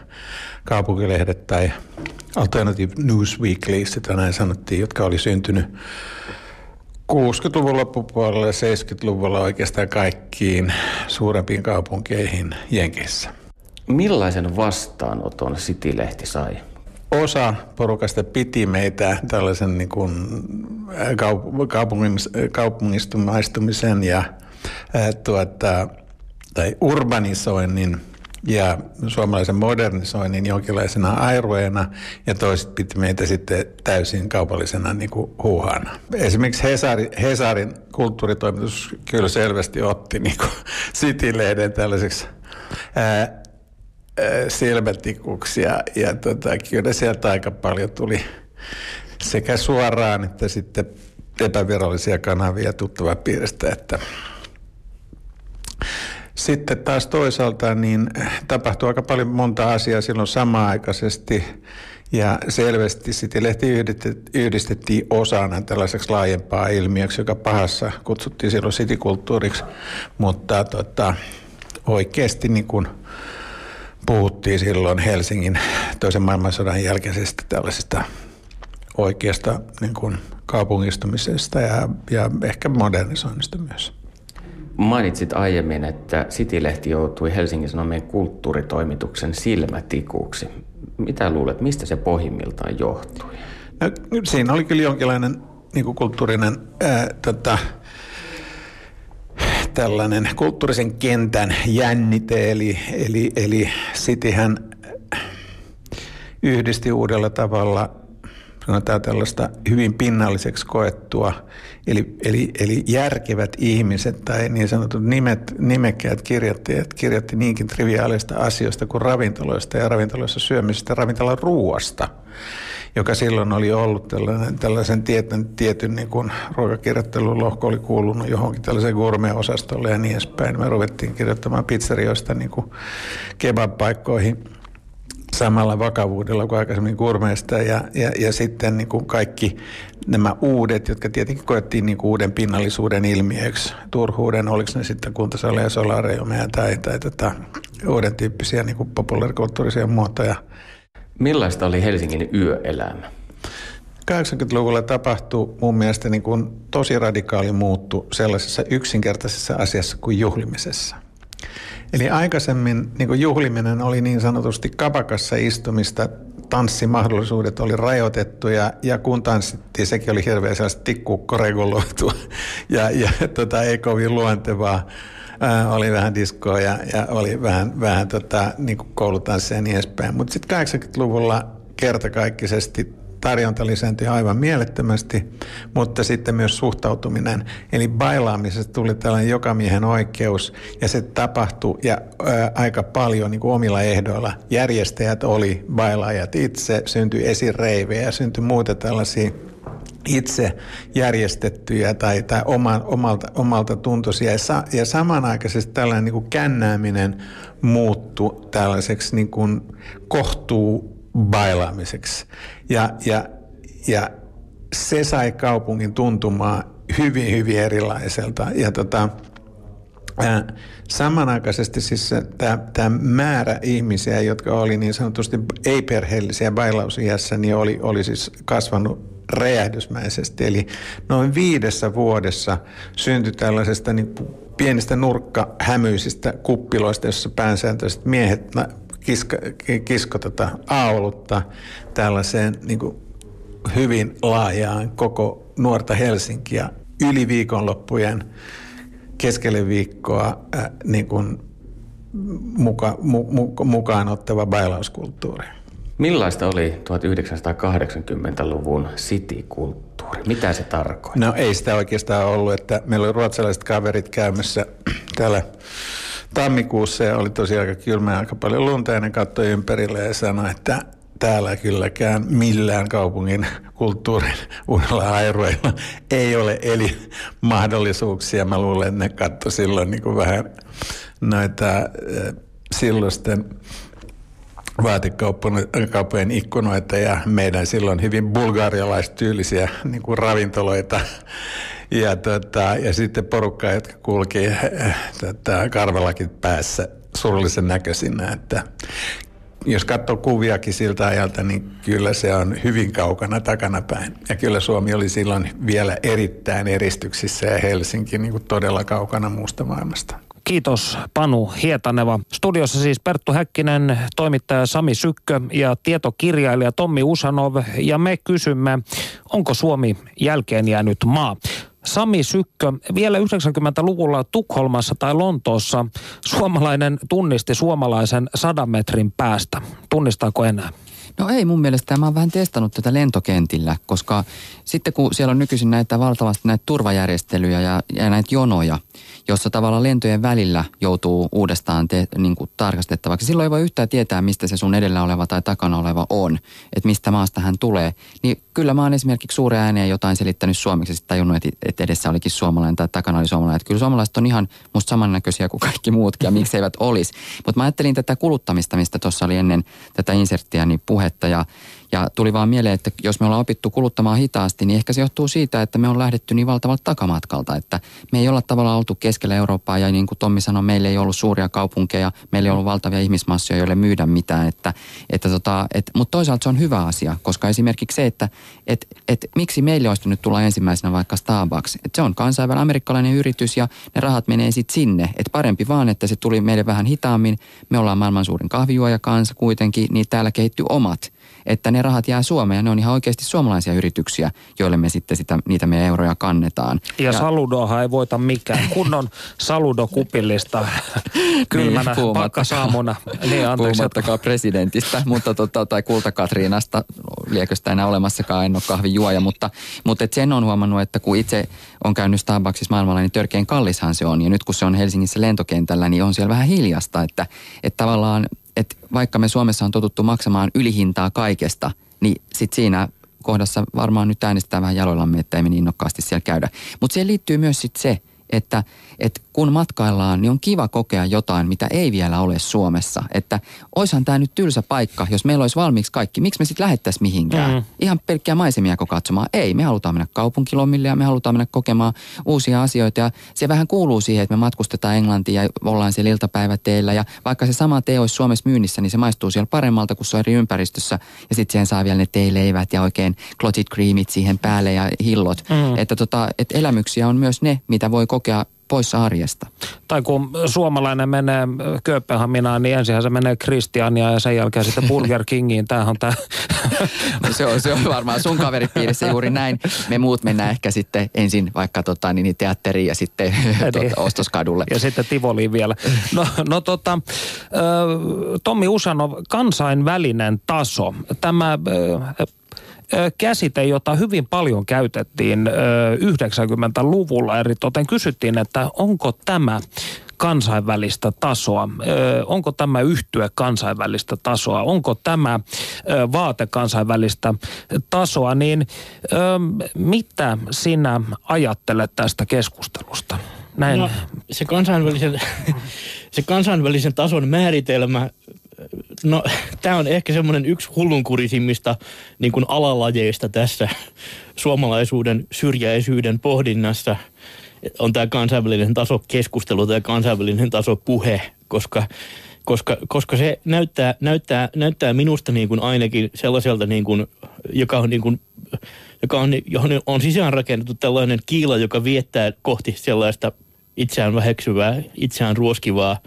kaupunkilehdet tai Alternative News Weekly, sitä näin sanottiin, jotka oli syntynyt 60-luvun loppupuolella ja 70-luvulla oikeastaan kaikkiin suurempiin kaupunkeihin Jenkeissä. Millaisen vastaanoton City-lehti sai? Osa porukasta piti meitä tällaisen niin kuin kaupungistumaistumisen ja ää, tuota, tai urbanisoinnin ja suomalaisen modernisoinnin jonkinlaisena airueena ja toiset piti meitä sitten täysin kaupallisena niin kuin huuhana. Esimerkiksi Hesari, Hesarin kulttuuritoimitus kyllä selvästi otti niin kuin City-lehden tällaiseksi ää, silmätikuksi ja, tota, kyllä sieltä aika paljon tuli sekä suoraan että sitten epävirallisia kanavia tuttava piiristä, että sitten taas toisaalta niin tapahtui aika paljon monta asiaa silloin samaaikaisesti. Ja selvästi sitten lehti yhdistettiin osana tällaiseksi laajempaa ilmiöksi, joka pahassa kutsuttiin silloin sitikulttuuriksi, mutta tota, oikeasti niin kuin – puhuttiin silloin Helsingin toisen maailmansodan jälkeisestä tällaisesta oikeasta niin kuin kaupungistumisesta ja, ja ehkä modernisoinnista myös. Mainitsit aiemmin, että City-lehti joutui Helsingin Sanomien kulttuuritoimituksen silmätikuksi. Mitä luulet, mistä se pohjimmiltaan johtui? No, siinä oli kyllä jonkinlainen niin kuin kulttuurinen ää, tota, tällainen kulttuurisen kentän jännite, eli, eli, eli Cityhän yhdisti uudella tavalla sanotaan tällaista hyvin pinnalliseksi koettua, eli, eli, eli järkevät ihmiset tai niin sanotut nimet, nimekkäät kirjoittajat kirjoitti niinkin triviaalista asioista kuin ravintoloista ja ravintoloissa syömisestä ravintolan ruuasta – joka silloin oli ollut tällainen, tällaisen tietyn, tietyn niin kuin ruokakirjoittelun lohko oli kuulunut johonkin tällaiseen gourmet-osastolle ja niin edespäin. Me ruvettiin kirjoittamaan pizzerioista niin kuin kebab-paikkoihin samalla vakavuudella kuin aikaisemmin kurmeista ja, ja, ja sitten niin kuin kaikki nämä uudet, jotka tietenkin koettiin niin kuin uuden pinnallisuuden ilmiöksi, turhuuden, oliko ne sitten kuntasaleja, solariumeja tai, tai tota, uuden tyyppisiä niin kuin populaarikulttuurisia muotoja – Millaista oli Helsingin yöelämä? 80-luvulla tapahtui mun mielestä niin kuin tosi radikaali muuttu sellaisessa yksinkertaisessa asiassa kuin juhlimisessa. Eli aikaisemmin niin kuin juhliminen oli niin sanotusti kapakassa istumista tanssimahdollisuudet oli rajoitettu ja, kun tanssittiin, sekin oli hirveän sellaista tikkuukkoreguloitua ja, ja tota, ei kovin luontevaa. Oli vähän diskoa ja, ja oli vähän, vähän tota, niin koulutanssia ja niin edespäin. Mutta sitten 80-luvulla kertakaikkisesti tarjonta lisääntyi aivan mielettömästi, mutta sitten myös suhtautuminen. Eli bailaamisesta tuli tällainen jokamiehen oikeus ja se tapahtui ja ää, aika paljon niin kuin omilla ehdoilla. Järjestäjät oli bailaajat itse, syntyi esireivejä, syntyi muuta tällaisia itse järjestettyjä tai, tai oma, omalta, omalta tuntoisia. Ja, sa, ja samanaikaisesti tällainen niin kuin kännääminen muuttui tällaiseksi niin kuin kohtuu bailaamiseksi. Ja, ja, ja se sai kaupungin tuntumaan hyvin, hyvin erilaiselta. Ja tota, ää, samanaikaisesti siis tämä määrä ihmisiä, jotka oli niin sanotusti ei-perheellisiä bailausiässä, niin oli, oli siis kasvanut räjähdysmäisesti. Eli noin viidessä vuodessa syntyi tällaisesta niin pienistä nurkkahämyisistä kuppiloista, jossa päänsääntöiset miehet kiska, kisko tota aulutta tällaiseen niin kuin hyvin laajaan koko nuorta Helsinkiä yli viikonloppujen keskelle viikkoa äh, niin kuin muka, mu, mu, mukaan ottava bailauskulttuuri. Millaista oli 1980-luvun city-kulttuuri? Mitä se tarkoittaa? No ei sitä oikeastaan ollut, että meillä oli ruotsalaiset kaverit käymässä täällä tammikuussa ja oli tosiaan aika kylmä aika paljon lunta ja ne katsoi ympärille ja sanoi, että täällä kylläkään millään kaupungin kulttuurin uudella aeroilla ei ole eli mahdollisuuksia. Mä luulen, että ne katsoi silloin niin kuin vähän noita äh, silloisten vaatekauppojen ikkunoita ja meidän silloin hyvin bulgarialaistyylisiä niin kuin ravintoloita ja, tota, ja sitten porukka, jotka kulki äh, tota, karvelakit päässä surullisen näköisinä, että jos katsoo kuviakin siltä ajalta, niin kyllä se on hyvin kaukana takanapäin. Ja kyllä Suomi oli silloin vielä erittäin eristyksissä ja Helsinki niin kuin todella kaukana muusta maailmasta. Kiitos Panu Hietaneva. Studiossa siis Perttu Häkkinen, toimittaja Sami Sykkö ja tietokirjailija Tommi Usanov. Ja me kysymme, onko Suomi jälkeen jäänyt maa? Sami Sykkö, vielä 90-luvulla Tukholmassa tai Lontoossa suomalainen tunnisti suomalaisen sadan metrin päästä. Tunnistaako enää? No ei mun mielestä. Mä oon vähän testannut tätä lentokentillä, koska sitten kun siellä on nykyisin näitä valtavasti näitä turvajärjestelyjä ja, ja näitä jonoja, jossa tavallaan lentojen välillä joutuu uudestaan te, niin kuin tarkastettavaksi. Silloin ei voi yhtään tietää, mistä se sun edellä oleva tai takana oleva on, että mistä maasta hän tulee. Niin kyllä mä oon esimerkiksi suuri ääneen jotain selittänyt suomeksi, sitten tajunnut, että edessä olikin suomalainen tai takana oli suomalainen. Että kyllä suomalaiset on ihan musta samannäköisiä kuin kaikki muutkin ja miksi eivät olisi. Mutta mä ajattelin tätä kuluttamista, mistä tuossa oli ennen tätä inserttiä niin puhetta ja ja tuli vaan mieleen, että jos me ollaan opittu kuluttamaan hitaasti, niin ehkä se johtuu siitä, että me on lähdetty niin valtavalta takamatkalta, että me ei olla tavallaan oltu keskellä Eurooppaa ja niin kuin Tommi sanoi, meillä ei ollut suuria kaupunkeja, meillä ei ollut valtavia ihmismassoja, joille myydä mitään, että, että tota, et, mutta toisaalta se on hyvä asia, koska esimerkiksi se, että et, et, miksi meille olisi nyt tulla ensimmäisenä vaikka Starbucks, että se on kansainvälinen amerikkalainen yritys ja ne rahat menee sitten sinne, että parempi vaan, että se tuli meille vähän hitaammin, me ollaan maailman suurin kahvijuoja kanssa kuitenkin, niin täällä kehittyy omat että ne rahat jää Suomeen ja ne on ihan oikeasti suomalaisia yrityksiä, joille me sitten sitä, niitä meidän euroja kannetaan. Ja, ja Saludohan ei voita mikään. Kunnon Saludo-kupillista kylmänä niin, pakkasaamuna. Niin, puhumattakaan presidentistä mutta tota, tai Kulta-Katriinasta, liekö sitä enää olemassakaan, en ole kahvijuoja, mutta, mutta et sen on huomannut, että kun itse on käynyt Starbucksissa maailmalla, niin törkeän kallishan se on. Ja nyt kun se on Helsingissä lentokentällä, niin on siellä vähän hiljasta, että, että tavallaan että vaikka me Suomessa on totuttu maksamaan ylihintaa kaikesta, niin sitten siinä kohdassa varmaan nyt äänestetään vähän jaloillamme, että ei me niin innokkaasti siellä käydä. Mutta siihen liittyy myös sitten se, että, että kun matkaillaan, niin on kiva kokea jotain, mitä ei vielä ole Suomessa. Että oishan tämä nyt tylsä paikka, jos meillä olisi valmiiksi kaikki. Miksi me sitten lähettäisiin mihinkään? Mm. Ihan pelkkiä maisemia katsomaan. Ei, me halutaan mennä kaupunkilomille ja me halutaan mennä kokemaan uusia asioita. Ja se vähän kuuluu siihen, että me matkustetaan Englantiin ja ollaan siellä iltapäiväteillä. Ja vaikka se sama tee olisi Suomessa myynnissä, niin se maistuu siellä paremmalta, kuin se on eri ympäristössä. Ja sitten siihen saa vielä ne teeleivät ja oikein clotted creamit siihen päälle ja hillot. Mm. Että tota, et elämyksiä on myös ne, mitä voi kokea poissa arjesta. Tai kun suomalainen menee Kööpenhaminaan, niin ensin se menee Kristiania ja sen jälkeen sitten Burger Kingiin. Tämähän on tämä. No se, on, se on varmaan sun kaveripiirissä juuri näin. Me muut mennään ehkä sitten ensin vaikka tota, niin teatteriin ja sitten tuota, ostoskadulle. Ja sitten Tivoliin vielä. No, no tota, Tommi Usanov, kansainvälinen taso. Tämä käsite, jota hyvin paljon käytettiin 90-luvulla eritoten. Kysyttiin, että onko tämä kansainvälistä tasoa? onko tämä yhtyä kansainvälistä tasoa? Onko tämä vaate kansainvälistä tasoa? Niin mitä sinä ajattelet tästä keskustelusta? Näin. No, se, kansainvälisen, se kansainvälisen tason määritelmä No, tämä on ehkä semmoinen yksi hullunkurisimmista niin kuin alalajeista tässä suomalaisuuden syrjäisyyden pohdinnassa. On tämä kansainvälinen taso keskustelu tai kansainvälinen taso puhe, koska, koska, koska se näyttää, näyttää, näyttää minusta niin kuin ainakin sellaiselta, niin kuin, joka on niin kuin, joka on, johon on sisään rakennettu tällainen kiila, joka viettää kohti sellaista itseään väheksyvää, itseään ruoskivaa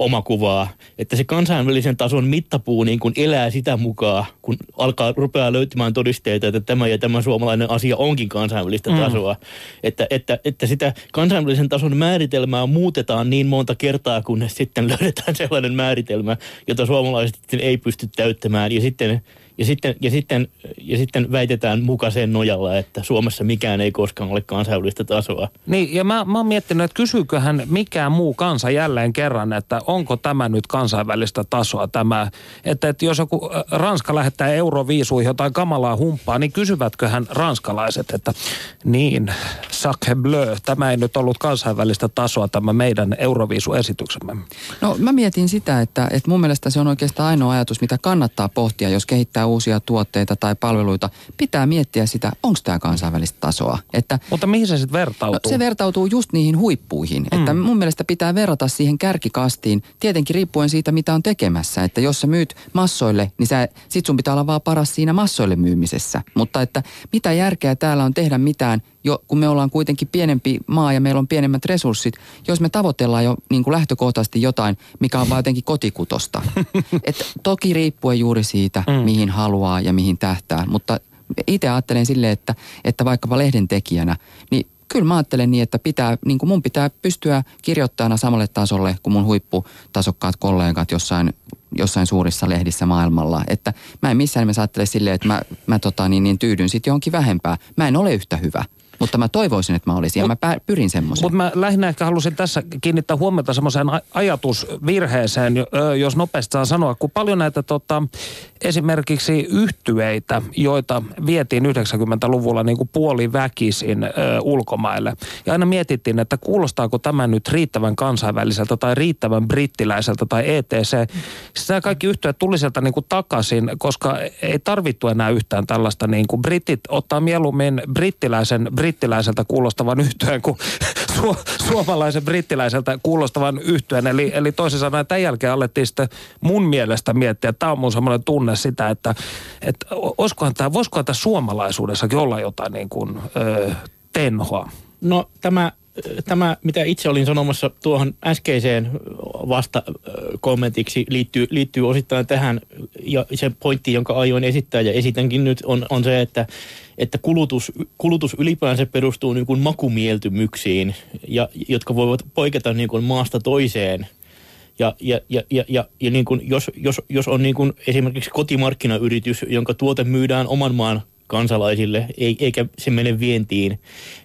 omakuvaa, että se kansainvälisen tason mittapuu niin kuin elää sitä mukaan, kun alkaa rupeaa löytymään todisteita, että tämä ja tämä suomalainen asia onkin kansainvälistä mm. tasoa. Että, että, että sitä kansainvälisen tason määritelmää muutetaan niin monta kertaa, kunnes sitten löydetään sellainen määritelmä, jota suomalaiset ei pysty täyttämään. Ja sitten ja sitten, ja sitten, ja sitten väitetään mukaisen nojalla, että Suomessa mikään ei koskaan ole kansainvälistä tasoa. Niin, ja mä, mä oon miettinyt, että kysyyköhän mikään muu kansa jälleen kerran, että onko tämä nyt kansainvälistä tasoa tämä, että, että jos joku äh, Ranska lähettää euroviisuihin jotain kamalaa humppaa, niin kysyvätköhän ranskalaiset, että niin, sacre bleu, tämä ei nyt ollut kansainvälistä tasoa tämä meidän euroviisuesityksemme. No mä mietin sitä, että, että mun mielestä se on oikeastaan ainoa ajatus, mitä kannattaa pohtia, jos kehittää uusia tuotteita tai palveluita, pitää miettiä sitä, onko tämä kansainvälistä tasoa. Että, Mutta mihin se sitten vertautuu? Se vertautuu just niihin huippuihin. Mm. Että mun mielestä pitää verrata siihen kärkikastiin, tietenkin riippuen siitä, mitä on tekemässä. Että jos sä myyt massoille, niin sä, sit sun pitää olla vaan paras siinä massoille myymisessä. Mutta että mitä järkeä täällä on tehdä mitään, jo, kun me ollaan kuitenkin pienempi maa ja meillä on pienemmät resurssit, jos me tavoitellaan jo niin kuin lähtökohtaisesti jotain, mikä on vaan jotenkin kotikutosta. Et toki riippuen juuri siitä, mm. mihin haluaa ja mihin tähtää, mutta itse ajattelen silleen, että, että vaikkapa lehden tekijänä, niin kyllä mä ajattelen niin, että pitää, niin kuin mun pitää pystyä kirjoittajana samalle tasolle kuin mun huipputasokkaat kollegat jossain, jossain suurissa lehdissä maailmalla. Että mä en missään nimessä ajattele silleen, että mä, mä tota, niin, niin tyydyn sitten johonkin vähempää. Mä en ole yhtä hyvä. Mutta mä toivoisin, että mä olisin Mut, ja mä pyrin semmoiseen. Mutta mä lähinnä ehkä halusin tässä kiinnittää huomiota semmoiseen ajatusvirheeseen, jos nopeasti saa sanoa, kun paljon näitä tota, esimerkiksi yhtyeitä, joita vietiin 90-luvulla niin kuin puoliväkisin ö, ulkomaille. Ja aina mietittiin, että kuulostaako tämä nyt riittävän kansainväliseltä tai riittävän brittiläiseltä tai ETC. Nämä kaikki yhtyöt tuli sieltä niin kuin takaisin, koska ei tarvittu enää yhtään tällaista. Niin kuin britit ottaa mieluummin brittiläisen, brittiläiseltä kuulostavan yhtyeen kuin su, suomalaisen brittiläiseltä kuulostavan yhtyeen. Eli, eli toisin sanoen tämän jälkeen alettiin sitten mun mielestä miettiä, tämä on mun semmoinen tunne sitä, että, että olisikohan tämä, voisikohan tämä suomalaisuudessakin olla jotain niin kuin, ö, tenhoa? No tämä tämä, mitä itse olin sanomassa tuohon äskeiseen vasta kommentiksi, liittyy, liittyy osittain tähän. Ja se pointti, jonka aioin esittää ja esitänkin nyt, on, on se, että, että kulutus, kulutus ylipäänsä perustuu niin kuin makumieltymyksiin, ja, jotka voivat poiketa niin kuin maasta toiseen – ja, ja, ja, ja, ja, ja niin kuin jos, jos, jos on niin kuin esimerkiksi kotimarkkinayritys, jonka tuote myydään oman maan kansalaisille, eikä se mene vientiin,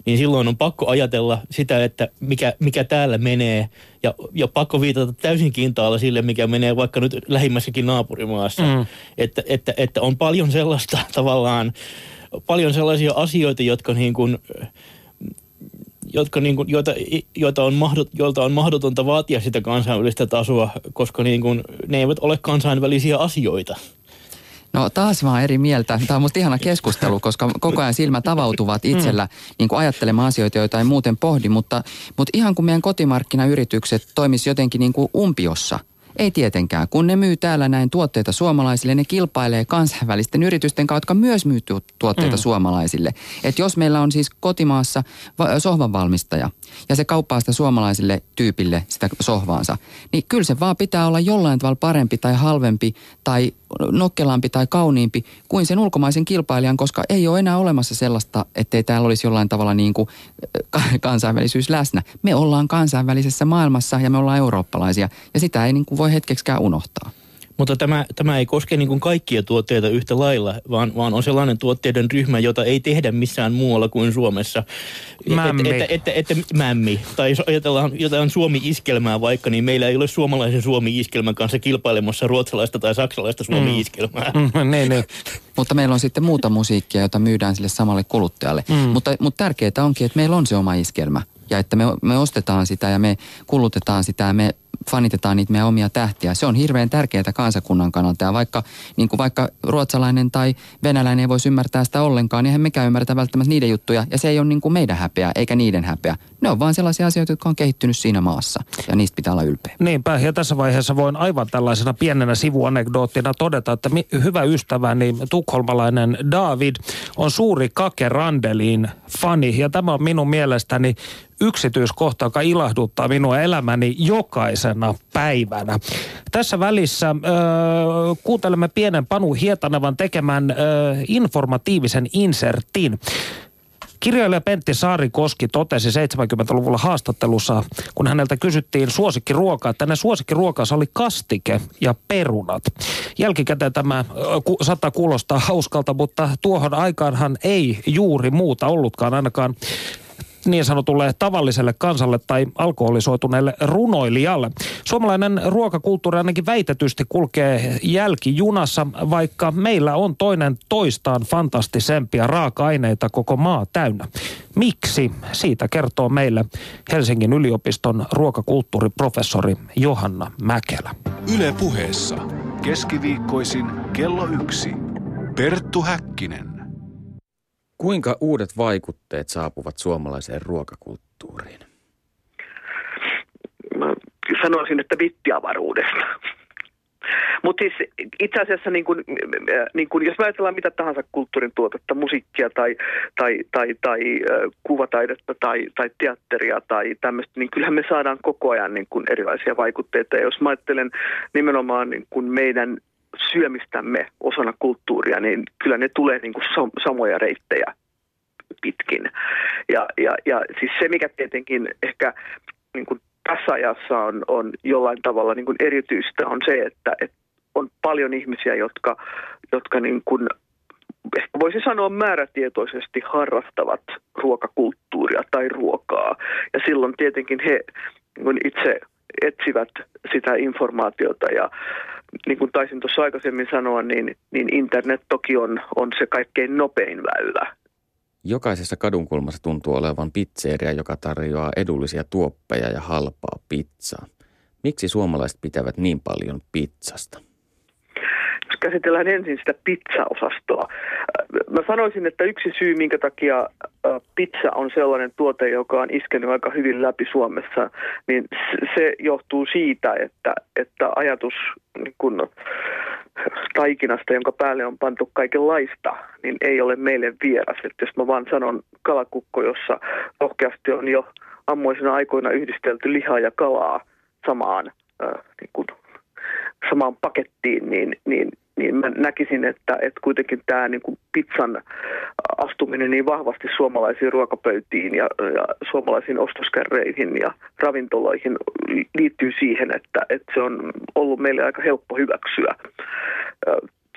niin silloin on pakko ajatella sitä, että mikä, mikä täällä menee, ja, ja pakko viitata täysin kintaalla sille, mikä menee vaikka nyt lähimmässäkin naapurimaassa. Mm. Että, että, että on paljon sellaista tavallaan, paljon sellaisia asioita, jotka niin kuin, jotka niin kuin, joita, joita on mahdot, joilta on mahdotonta vaatia sitä kansainvälistä tasoa, koska niin kuin, ne eivät ole kansainvälisiä asioita. No taas vaan eri mieltä. Tämä on musta ihana keskustelu, koska koko ajan silmät avautuvat mm. itsellä niin kuin ajattelemaan asioita, joita ei muuten pohdi. Mutta, mutta ihan kuin meidän kotimarkkinayritykset toimisi jotenkin niin kuin umpiossa – Ei tietenkään. Kun ne myy täällä näin tuotteita suomalaisille, ne kilpailee kansainvälisten yritysten kautta, jotka myös myy tuotteita mm. suomalaisille. Et jos meillä on siis kotimaassa sohvan valmistaja ja se kauppaa sitä suomalaisille tyypille sitä sohvaansa, niin kyllä se vaan pitää olla jollain tavalla parempi tai halvempi tai nokkelampi tai kauniimpi kuin sen ulkomaisen kilpailijan, koska ei ole enää olemassa sellaista, ettei täällä olisi jollain tavalla niin kuin kansainvälisyys läsnä. Me ollaan kansainvälisessä maailmassa ja me ollaan eurooppalaisia ja sitä ei niin kuin voi hetkeksikään unohtaa. Mutta tämä, tämä ei koske niin kuin kaikkia tuotteita yhtä lailla, vaan, vaan on sellainen tuotteiden ryhmä, jota ei tehdä missään muualla kuin Suomessa. Mämmi. Että, että, että, että, mämmi. Tai jos ajatellaan jotain Suomi-iskelmää vaikka, niin meillä ei ole suomalaisen Suomi-iskelmän kanssa kilpailemassa ruotsalaista tai saksalaista Suomi-iskelmää. Mm. Mm, niin, niin. Mutta meillä on sitten muuta musiikkia, jota myydään sille samalle kuluttajalle. Mm. Mutta, mutta tärkeää onkin, että meillä on se oma iskelmä ja että me, me ostetaan sitä ja me kulutetaan sitä ja me fanitetaan niitä meidän omia tähtiä. Se on hirveän tärkeää kansakunnan kannalta ja vaikka, niin kuin vaikka ruotsalainen tai venäläinen ei voisi ymmärtää sitä ollenkaan, niin eihän mekään ymmärtä välttämättä niiden juttuja ja se ei ole niin kuin meidän häpeä eikä niiden häpeä. Ne on vaan sellaisia asioita, jotka on kehittynyt siinä maassa ja niistä pitää olla ylpeä. Niinpä ja tässä vaiheessa voin aivan tällaisena pienenä sivuanekdoottina todeta, että mi- hyvä ystäväni tukholmalainen David on suuri Kake Randelin fani ja tämä on minun mielestäni yksityiskohta, joka ilahduttaa minua elämäni jokaisena päivänä. Tässä välissä äh, kuuntelemme pienen Panu Hietanevan tekemän äh, informatiivisen insertin. Kirjailija Pentti Saarikoski totesi 70-luvulla haastattelussa, kun häneltä kysyttiin suosikkiruokaa, että ne suosikkiruokansa oli kastike ja perunat. Jälkikäteen tämä ku, saattaa kuulostaa hauskalta, mutta tuohon aikaanhan ei juuri muuta ollutkaan ainakaan niin sanotulle tavalliselle kansalle tai alkoholisoituneelle runoilijalle. Suomalainen ruokakulttuuri ainakin väitetysti kulkee jälkijunassa, vaikka meillä on toinen toistaan fantastisempia raaka-aineita koko maa täynnä. Miksi? Siitä kertoo meille Helsingin yliopiston ruokakulttuuriprofessori Johanna Mäkelä. Yle puheessa keskiviikkoisin kello yksi. Perttu Häkkinen. Kuinka uudet vaikutteet saapuvat suomalaiseen ruokakulttuuriin? Mä sanoisin, että vittiavaruudesta. Mutta siis itse asiassa, niin kun, niin kun, jos me ajatellaan mitä tahansa kulttuurin tuotetta, musiikkia tai, tai, tai, tai kuvataidetta tai, tai teatteria tai tämmöistä, niin kyllähän me saadaan koko ajan niin kun erilaisia vaikutteita. Ja jos mä ajattelen nimenomaan niin kun meidän syömistämme osana kulttuuria, niin kyllä ne tulee niin kuin samoja reittejä pitkin. Ja, ja, ja siis se, mikä tietenkin ehkä niin kuin tässä ajassa on, on jollain tavalla niin kuin erityistä, on se, että, että on paljon ihmisiä, jotka, jotka niin kuin, ehkä voisi sanoa määrätietoisesti harrastavat ruokakulttuuria tai ruokaa. Ja silloin tietenkin he niin itse etsivät sitä informaatiota ja niin kuin taisin tuossa aikaisemmin sanoa, niin, niin internet toki on, on se kaikkein nopein väylä. Jokaisessa kadunkulmassa tuntuu olevan pizzeria, joka tarjoaa edullisia tuoppeja ja halpaa pizzaa. Miksi suomalaiset pitävät niin paljon pizzasta? Jos käsitellään ensin sitä pizzaosastoa. Mä sanoisin, että yksi syy, minkä takia pizza on sellainen tuote, joka on iskenyt aika hyvin läpi Suomessa, niin se johtuu siitä, että, että ajatus niin kun, taikinasta, jonka päälle on pantu kaikenlaista, niin ei ole meille vieras. Että jos mä vaan sanon kalakukko, jossa rohkeasti on jo ammoisina aikoina yhdistelty lihaa ja kalaa samaan, äh, niin kuin, samaan pakettiin, niin, niin niin mä näkisin, että, että kuitenkin tämä niin kuin pizzan astuminen niin vahvasti suomalaisiin ruokapöytiin ja, ja suomalaisiin ostoskärreihin ja ravintoloihin liittyy siihen, että, että se on ollut meille aika helppo hyväksyä.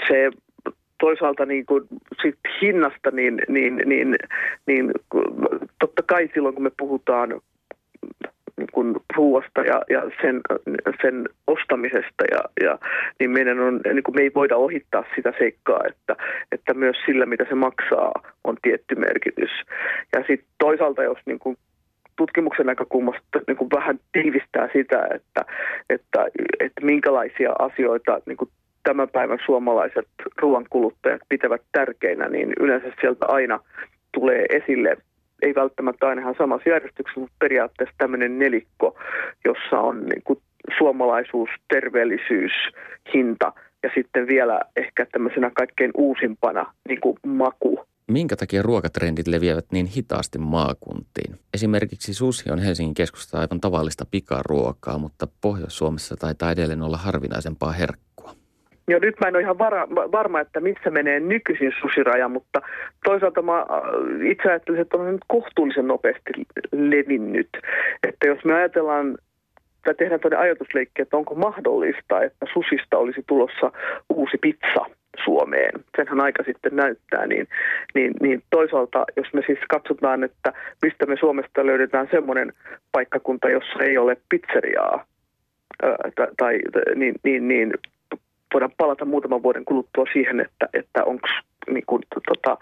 Se toisaalta niin kuin sit hinnasta, niin, niin, niin, niin totta kai silloin kun me puhutaan niin kuin ruoasta ja, ja sen, sen ostamisesta, ja, ja, niin meidän on, niin kuin me ei voida ohittaa sitä seikkaa, että, että myös sillä, mitä se maksaa, on tietty merkitys. Ja sitten toisaalta, jos niin kuin tutkimuksen näkökulmasta niin kuin vähän tiivistää sitä, että, että, että minkälaisia asioita niin kuin tämän päivän suomalaiset ruoankuluttajat pitävät tärkeinä, niin yleensä sieltä aina tulee esille ei välttämättä aina ihan samassa järjestyksessä, mutta periaatteessa tämmöinen nelikko, jossa on niin kuin suomalaisuus, terveellisyys, hinta ja sitten vielä ehkä tämmöisenä kaikkein uusimpana niin kuin maku. Minkä takia ruokatrendit leviävät niin hitaasti maakuntiin? Esimerkiksi sushi on Helsingin keskustassa aivan tavallista pikaruokaa, mutta Pohjois-Suomessa taitaa edelleen olla harvinaisempaa herkkua. Joo, nyt mä en ole ihan vara, varma, että missä menee nykyisin susiraja, mutta toisaalta mä äh, itse ajattelisin, että on nyt kohtuullisen nopeasti levinnyt. Että jos me ajatellaan tai tehdään tämmöinen ajatusleikki, että onko mahdollista, että susista olisi tulossa uusi pizza Suomeen. Senhän aika sitten näyttää, niin, niin, niin toisaalta jos me siis katsotaan, että mistä me Suomesta löydetään semmoinen paikkakunta, jossa ei ole pizzeriaa, tai, tai niin, niin, niin voidaan palata muutaman vuoden kuluttua siihen, että, että onko niin kuin, tota,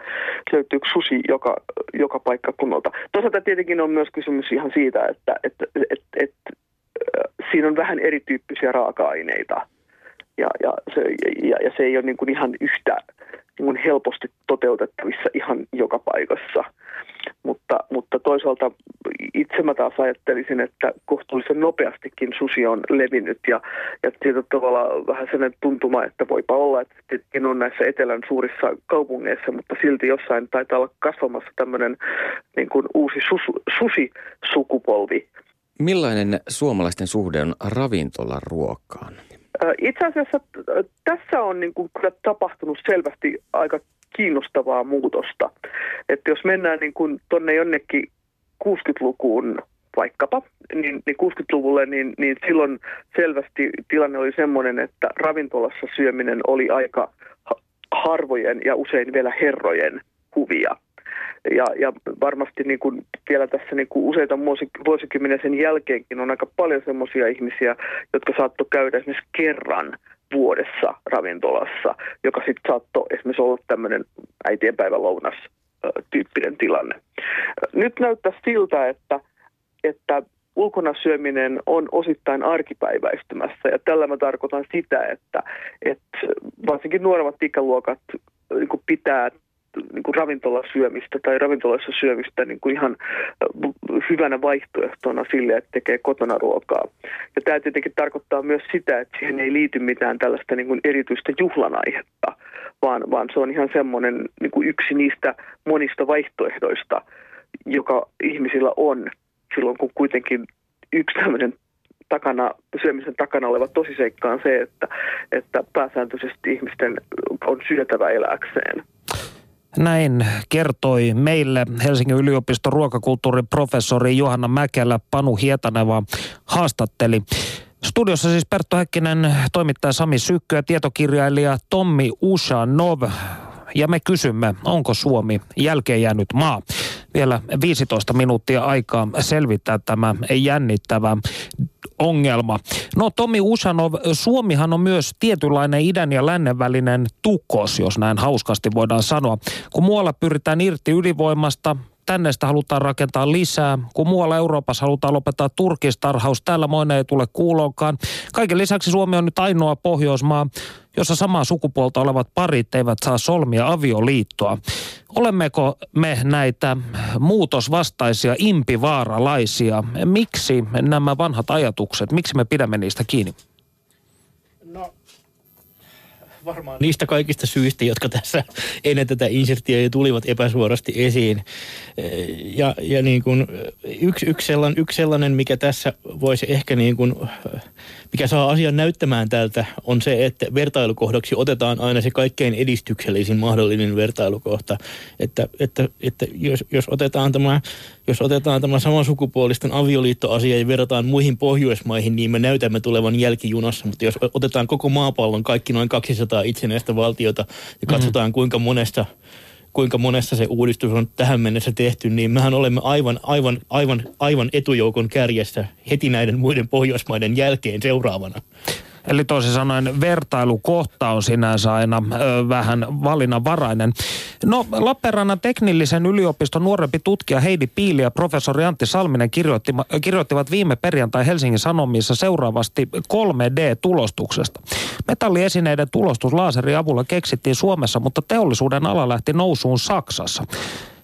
löytyykö susi joka, joka paikkakunnalta. Toisaalta tietenkin on myös kysymys ihan siitä, että, että, että, että siinä on vähän erityyppisiä raaka-aineita ja, ja, se, ja, ja se ei ole niin kuin ihan yhtä niin helposti toteutettavissa ihan joka paikassa. Mutta, mutta toisaalta itse mä taas ajattelisin, että kohtuullisen nopeastikin susi on levinnyt ja, ja siitä tavalla vähän sellainen tuntuma, että voipa olla, että on näissä etelän suurissa kaupungeissa, mutta silti jossain taitaa olla kasvamassa tämmöinen niin kuin uusi sus, susisukupolvi, Millainen suomalaisten suhde on ravintolaruokaan? Itse asiassa tässä on niin kuin kyllä tapahtunut selvästi aika kiinnostavaa muutosta. Että jos mennään niin kuin tonne jonnekin 60-lukuun vaikkapa, niin, niin 60-luvulle, niin, niin silloin selvästi tilanne oli sellainen, että ravintolassa syöminen oli aika harvojen ja usein vielä herrojen kuvia. Ja, ja varmasti niin kuin vielä tässä niin kuin useita vuosikymmenen sen jälkeenkin on aika paljon sellaisia ihmisiä, jotka saattoi käydä esimerkiksi kerran vuodessa ravintolassa, joka sitten saattoi esimerkiksi olla tämmöinen äitienpäivän lounas tyyppinen tilanne. Nyt näyttää siltä, että, että ulkona syöminen on osittain arkipäiväistymässä ja tällä mä tarkoitan sitä, että, että varsinkin nuoremmat ikäluokat niin pitää niin kuin ravintolasyömistä tai ravintoloissa syömistä niin kuin ihan hyvänä vaihtoehtona sille, että tekee kotona ruokaa. Ja tämä tietenkin tarkoittaa myös sitä, että siihen ei liity mitään tällaista niin kuin erityistä juhlanaihetta, vaan, vaan se on ihan semmoinen niin kuin yksi niistä monista vaihtoehdoista, joka ihmisillä on silloin, kun kuitenkin yksi tämmöinen takana, syömisen takana oleva tosiseikka on se, että, että pääsääntöisesti ihmisten on syötävä eläkseen. Näin kertoi meille Helsingin yliopiston ruokakulttuurin professori Johanna Mäkelä. Panu Hietaneva haastatteli. Studiossa siis Perttu Häkkinen, toimittaja Sami Sykkö ja tietokirjailija Tommi Ushanov. Ja me kysymme, onko Suomi jälkeen jäänyt maa? Vielä 15 minuuttia aikaa selvittää tämä jännittävä ongelma. No Tomi Usanov, Suomihan on myös tietynlainen idän ja lännen välinen tukos, jos näin hauskasti voidaan sanoa. Kun muualla pyritään irti ylivoimasta, tänne sitä halutaan rakentaa lisää. Kun muualla Euroopassa halutaan lopettaa turkistarhaus, täällä moinen ei tule kuuloonkaan. Kaiken lisäksi Suomi on nyt ainoa Pohjoismaa, jossa samaa sukupuolta olevat parit eivät saa solmia avioliittoa. Olemmeko me näitä muutosvastaisia impivaaralaisia? Miksi nämä vanhat ajatukset, miksi me pidämme niistä kiinni? Varmaan niistä kaikista syistä, jotka tässä ennen tätä inserttiä tulivat epäsuorasti esiin. Ja, ja niin kuin yksi, yksi, sellainen, yksi sellainen, mikä tässä voisi ehkä niin kuin mikä saa asian näyttämään tältä, on se, että vertailukohdaksi otetaan aina se kaikkein edistyksellisin mahdollinen vertailukohta. Että, että, että jos, jos, otetaan tämä, jos otetaan tämä samansukupuolisten avioliittoasia ja verrataan muihin Pohjoismaihin, niin me näytämme tulevan jälkijunassa. Mutta jos otetaan koko maapallon kaikki noin 200 itsenäistä valtiota ja katsotaan kuinka monesta kuinka monessa se uudistus on tähän mennessä tehty, niin mehän olemme aivan, aivan, aivan, aivan etujoukon kärjessä heti näiden muiden Pohjoismaiden jälkeen seuraavana. Eli toisin sanoen vertailukohta on sinänsä aina ö, vähän valinnanvarainen. No Lappeenrannan teknillisen yliopiston nuorempi tutkija Heidi Piili ja professori Antti Salminen kirjoitti, kirjoittivat viime perjantai Helsingin Sanomissa seuraavasti 3D-tulostuksesta. Metalliesineiden tulostus avulla keksittiin Suomessa, mutta teollisuuden ala lähti nousuun Saksassa.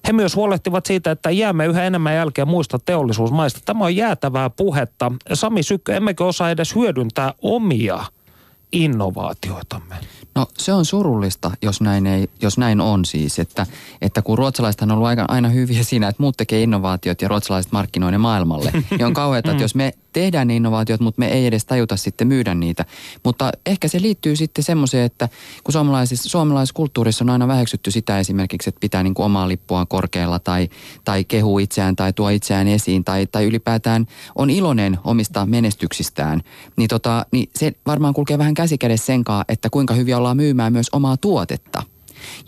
He myös huolehtivat siitä, että jäämme yhä enemmän jälkeen muista teollisuusmaista. Tämä on jäätävää puhetta. Sami Sykkö, emmekö osaa edes hyödyntää omia innovaatioitamme? No se on surullista, jos näin, ei, jos näin on siis, että, että kun ruotsalaiset on ollut aina, aina hyviä siinä, että muut tekee innovaatiot ja ruotsalaiset markkinoiden maailmalle, niin on kauheata, että jos me tehdään ne innovaatiot, mutta me ei edes tajuta sitten myydä niitä. Mutta ehkä se liittyy sitten semmoiseen, että kun suomalaisessa, suomalaisessa kulttuurissa on aina väheksytty sitä esimerkiksi, että pitää niin kuin omaa lippuaan korkealla tai, tai kehuu itseään tai tuo itseään esiin tai, tai ylipäätään on iloinen omista menestyksistään, niin, tota, niin se varmaan kulkee vähän käsikädessä senkaan, että kuinka hyvin ollaan myymään myös omaa tuotetta.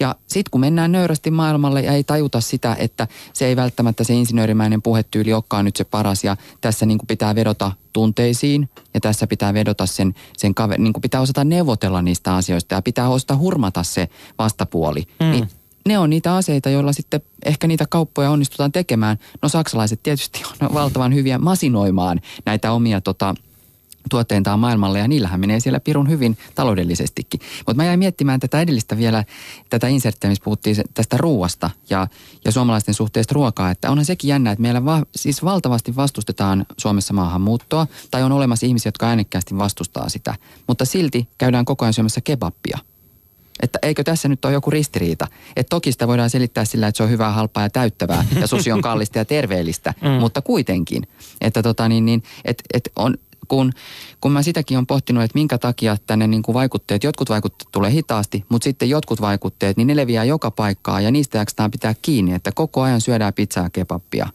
Ja sitten kun mennään nöyrästi maailmalle ja ei tajuta sitä, että se ei välttämättä se insinöörimäinen puhetyyli olekaan nyt se paras ja tässä niin kuin pitää vedota tunteisiin ja tässä pitää vedota sen, sen kave, niin kuin pitää osata neuvotella niistä asioista ja pitää osata hurmata se vastapuoli. Mm. Niin ne on niitä aseita, joilla sitten ehkä niitä kauppoja onnistutaan tekemään. No saksalaiset tietysti on valtavan hyviä masinoimaan näitä omia tota, tuotteintaan maailmalle ja niillähän menee siellä pirun hyvin taloudellisestikin. Mutta mä jäin miettimään tätä edellistä vielä, tätä inserttiä, missä puhuttiin tästä ruuasta ja, ja suomalaisten suhteesta ruokaa, että onhan sekin jännä, että meillä va, siis valtavasti vastustetaan Suomessa maahanmuuttoa tai on olemassa ihmisiä, jotka äänekkäästi vastustaa sitä, mutta silti käydään koko ajan syömässä kebappia. Että eikö tässä nyt ole joku ristiriita? Että toki sitä voidaan selittää sillä, että se on hyvää, halpaa ja täyttävää ja susi on kallista ja terveellistä, mm. mutta kuitenkin. Että tota niin, niin et, et on, kun, kun mä sitäkin on pohtinut, että minkä takia tänne niin kuin vaikutteet, jotkut vaikutteet tulee hitaasti, mutta sitten jotkut vaikutteet, niin ne leviää joka paikkaa ja niistä jaksetaan pitää kiinni, että koko ajan syödään pizzaa kebappia.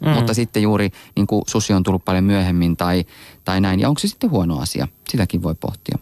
Mm. Mutta sitten juuri niin kuin susi on tullut paljon myöhemmin tai, tai näin. Ja onko se sitten huono asia? Sitäkin voi pohtia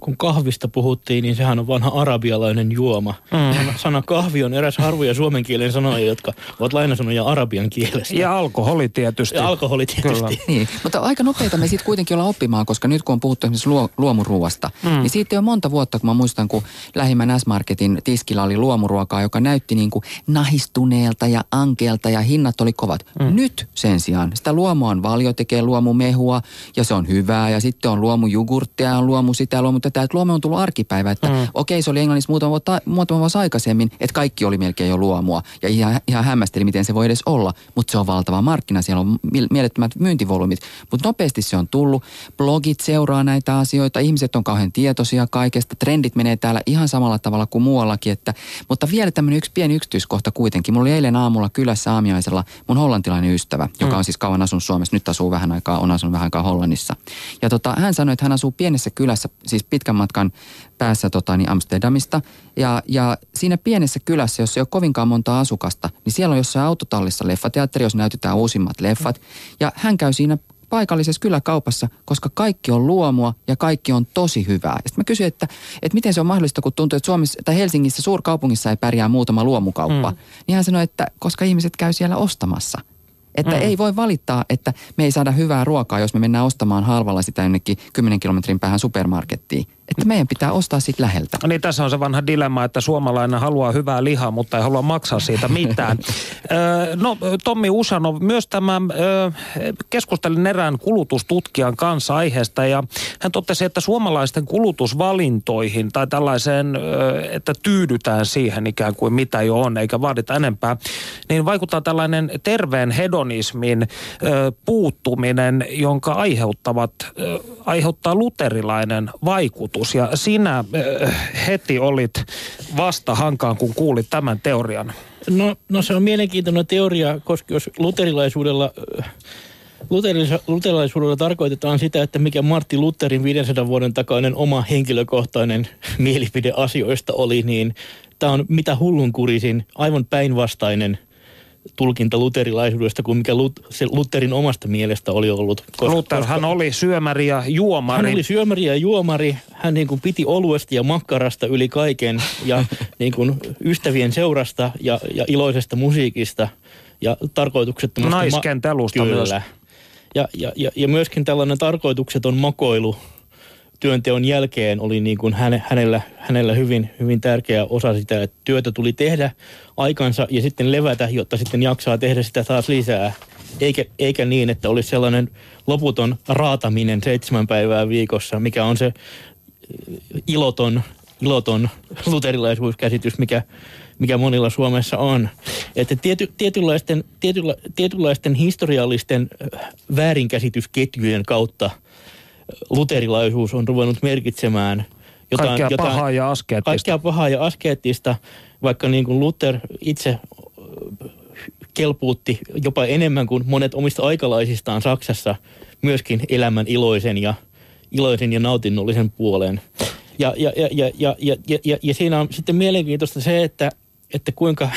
kun kahvista puhuttiin, niin sehän on vanha arabialainen juoma. Mm. Sana kahvi on eräs harvoja suomen kielen sanoja, jotka ovat lainasanoja arabian kielestä. Ja alkoholi tietysti. Ja alkoholi tietysti. Niin, mutta aika nopeita me sitten kuitenkin ollaan oppimaan, koska nyt kun on puhuttu esimerkiksi luo, luomuruuasta, mm. niin siitä ole monta vuotta, kun mä muistan, kun lähimmän S-Marketin tiskillä oli luomuruokaa, joka näytti niin kuin nahistuneelta ja ankeelta ja hinnat oli kovat. Mm. Nyt sen sijaan sitä luomua on valio, tekee luomumehua ja se on hyvää ja sitten on luomujugurttia, on luomu sitä, luomu tätä, että luomu on tullut arkipäivä. Että mm. okei, se oli Englannissa muutama vuotta, muutama vuosi aikaisemmin, että kaikki oli melkein jo luomua. Ja ihan, ihan hämmästeli, miten se voi edes olla. Mutta se on valtava markkina, siellä on mielettömät myyntivolyymit. Mutta nopeasti se on tullut. Blogit seuraa näitä asioita, ihmiset on kauhean tietoisia kaikesta. Trendit menee täällä ihan samalla tavalla kuin muuallakin. Että, mutta vielä tämmöinen yksi pieni yksityiskohta kuitenkin. Mulla oli eilen aamulla kylässä aamiaisella mun hollantilainen ystävä, joka mm. on siis kauan asunut Suomessa. Nyt asuu vähän aikaa, on asunut vähän aikaa Hollannissa. Ja tota, hän sanoi, että hän asuu pienessä kylässä, siis pitkän matkan päässä tota, niin Amsterdamista. Ja, ja siinä pienessä kylässä, jossa ei ole kovinkaan monta asukasta, niin siellä on jossain autotallissa leffateatteri, jos näytetään uusimmat leffat. Ja hän käy siinä paikallisessa kyläkaupassa, koska kaikki on luomua ja kaikki on tosi hyvää. Sitten mä kysyin, että, että miten se on mahdollista, kun tuntuu, että Suomessa tai Helsingissä suurkaupungissa ei pärjää muutama luomukauppa. Mm. Niin hän sanoi, että koska ihmiset käy siellä ostamassa – että mm. ei voi valittaa, että me ei saada hyvää ruokaa, jos me mennään ostamaan halvalla sitä jonnekin 10 kilometrin päähän supermarkettiin. Että meidän pitää ostaa siitä läheltä. No niin, tässä on se vanha dilemma, että suomalainen haluaa hyvää lihaa, mutta ei halua maksaa siitä mitään. no, Tommi Usanov, myös tämä, keskustelin erään kulutustutkijan kanssa aiheesta ja hän totesi, että suomalaisten kulutusvalintoihin tai tällaiseen, että tyydytään siihen ikään kuin mitä jo on, eikä vaadita enempää, niin vaikuttaa tällainen terveen hedonismin puuttuminen, jonka aiheuttavat, aiheuttaa luterilainen vaikutus vaikutus. Ja sinä äh, heti olit vasta hankaan, kun kuulit tämän teorian. No, no se on mielenkiintoinen teoria, koska jos luterilaisuudella... Äh, luterilaisuudella tarkoitetaan sitä, että mikä Martti Lutherin 500 vuoden takainen oma henkilökohtainen mielipide asioista oli, niin tämä on mitä hullunkurisin, aivan päinvastainen tulkinta luterilaisuudesta kuin mikä Lut, se Lutherin omasta mielestä oli ollut. Koska, Luther, hän oli syömäri ja juomari. Hän oli syömäri ja juomari. Hän niin kuin piti oluesta ja makkarasta yli kaiken ja niin kuin ystävien seurasta ja, ja iloisesta musiikista ja tarkoituksettomasta... Naiskentelusta ma- myös. Ja, ja, ja, ja myöskin tällainen tarkoitukseton makoilu työnteon jälkeen oli niin kuin häne, hänellä, hänellä hyvin, hyvin tärkeä osa sitä, että työtä tuli tehdä aikansa ja sitten levätä, jotta sitten jaksaa tehdä sitä taas lisää. Eikä, eikä niin, että olisi sellainen loputon raataminen seitsemän päivää viikossa, mikä on se iloton, iloton luterilaisuuskäsitys, mikä, mikä monilla Suomessa on. Että tiety, tietynlaisten, tietyla, tietynlaisten historiallisten väärinkäsitysketjujen kautta luterilaisuus on ruvennut merkitsemään jotain, kaikkea jotain, pahaa ja askeettista. Kaikkea pahaa ja askeettista, vaikka niin kuin Luther itse kelpuutti jopa enemmän kuin monet omista aikalaisistaan Saksassa myöskin elämän iloisen ja, iloisen ja nautinnollisen puolen. Ja, ja, ja, ja, ja, ja, ja, ja siinä on sitten mielenkiintoista se, että, että kuinka,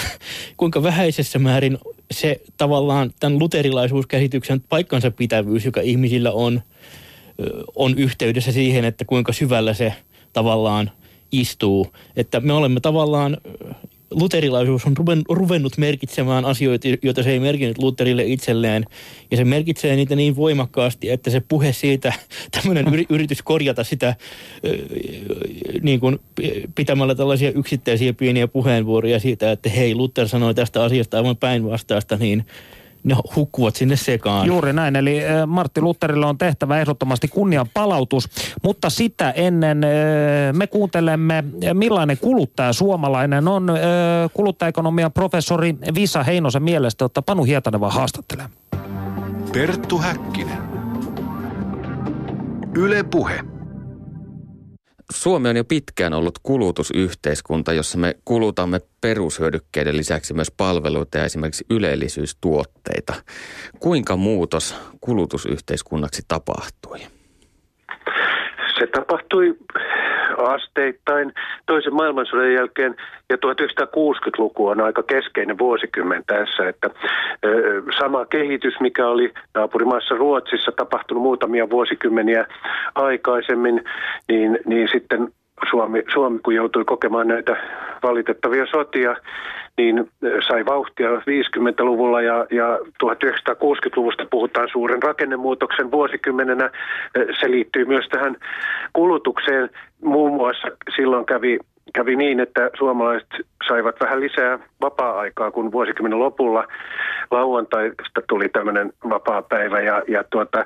kuinka vähäisessä määrin se tavallaan tämän luterilaisuuskäsityksen paikkansa pitävyys, joka ihmisillä on, on yhteydessä siihen, että kuinka syvällä se tavallaan istuu. Että me olemme tavallaan luterilaisuus on ruvennut merkitsemään asioita, joita se ei merkinnyt Lutherille itselleen. Ja se merkitsee niitä niin voimakkaasti, että se puhe siitä, tämmöinen yritys korjata sitä niin kuin pitämällä tällaisia yksittäisiä pieniä puheenvuoroja siitä, että hei, Luther sanoi tästä asiasta aivan päinvastaista, niin – ne hukkuvat sinne sekaan. Juuri näin, eli Martti Lutterille on tehtävä ehdottomasti kunnian palautus, mutta sitä ennen me kuuntelemme, millainen kuluttaja suomalainen on kuluttajaekonomian professori Visa Heinosen mielestä, että Panu Hietaneva haastattelee. Perttu Häkkinen. Yle Puhe. Suomi on jo pitkään ollut kulutusyhteiskunta, jossa me kulutamme perushyödykkeiden lisäksi myös palveluita ja esimerkiksi ylellisyystuotteita. Kuinka muutos kulutusyhteiskunnaksi tapahtui? Se tapahtui asteittain toisen maailmansodan jälkeen. Ja 1960-luku on aika keskeinen vuosikymmen tässä, että sama kehitys, mikä oli naapurimaassa Ruotsissa tapahtunut muutamia vuosikymmeniä aikaisemmin, niin, niin sitten Suomi, Suomi, kun joutui kokemaan näitä valitettavia sotia, niin sai vauhtia 50-luvulla ja, ja 1960-luvusta puhutaan suuren rakennemuutoksen vuosikymmenenä. Se liittyy myös tähän kulutukseen. Muun muassa silloin kävi kävi niin, että suomalaiset saivat vähän lisää vapaa-aikaa, kun vuosikymmenen lopulla lauantaista tuli tämmöinen vapaa-päivä ja, ja tuota,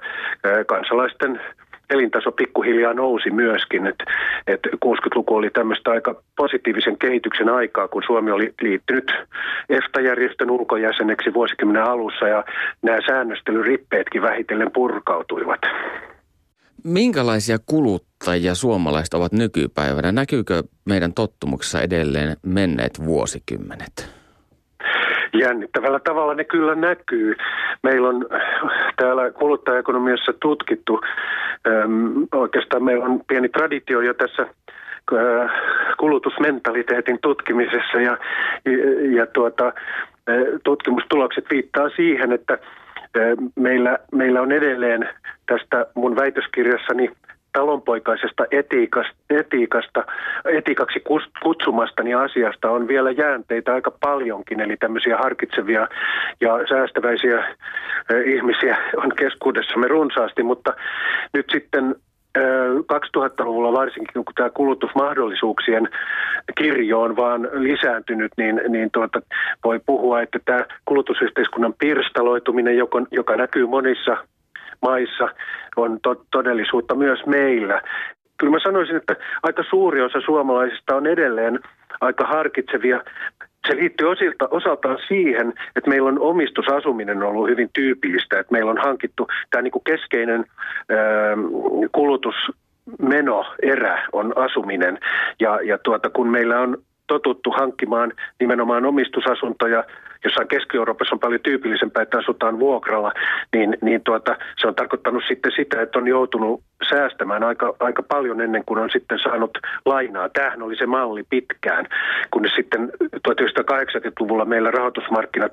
kansalaisten elintaso pikkuhiljaa nousi myöskin. että et 60-luku oli tämmöistä aika positiivisen kehityksen aikaa, kun Suomi oli liittynyt EFTA-järjestön ulkojäseneksi vuosikymmenen alussa ja nämä säännöstelyrippeetkin vähitellen purkautuivat. Minkälaisia kuluttajia suomalaiset ovat nykypäivänä? Näkyykö meidän tottumuksessa edelleen menneet vuosikymmenet? jännittävällä tavalla ne kyllä näkyy. Meillä on täällä kuluttajaekonomiassa tutkittu, oikeastaan meillä on pieni traditio jo tässä äh, kulutusmentaliteetin tutkimisessa ja, ja, tuota, äh, tutkimustulokset viittaa siihen, että äh, meillä, meillä on edelleen tästä mun väitöskirjassani talonpoikaisesta etiikasta, etiikasta, etiikaksi kutsumastani asiasta on vielä jäänteitä aika paljonkin, eli tämmöisiä harkitsevia ja säästäväisiä ihmisiä on keskuudessamme runsaasti, mutta nyt sitten 2000-luvulla varsinkin, kun tämä kulutusmahdollisuuksien kirjo on vaan lisääntynyt, niin, niin tuota, voi puhua, että tämä kulutusyhteiskunnan pirstaloituminen, joka, joka näkyy monissa maissa on to- todellisuutta myös meillä. Kyllä mä sanoisin, että aika suuri osa suomalaisista on edelleen aika harkitsevia. Se liittyy osilta, osaltaan siihen, että meillä on omistusasuminen ollut hyvin tyypillistä, että meillä on hankittu tämä niin kuin keskeinen ää, kulutusmeno erä on asuminen. Ja, ja tuota, kun meillä on totuttu hankkimaan nimenomaan omistusasuntoja jossain Keski-Euroopassa on paljon tyypillisempää, että asutaan vuokralla, niin, niin tuota, se on tarkoittanut sitten sitä, että on joutunut säästämään aika, aika paljon ennen kuin on sitten saanut lainaa. Tämähän oli se malli pitkään, kun sitten 1980-luvulla meillä rahoitusmarkkinat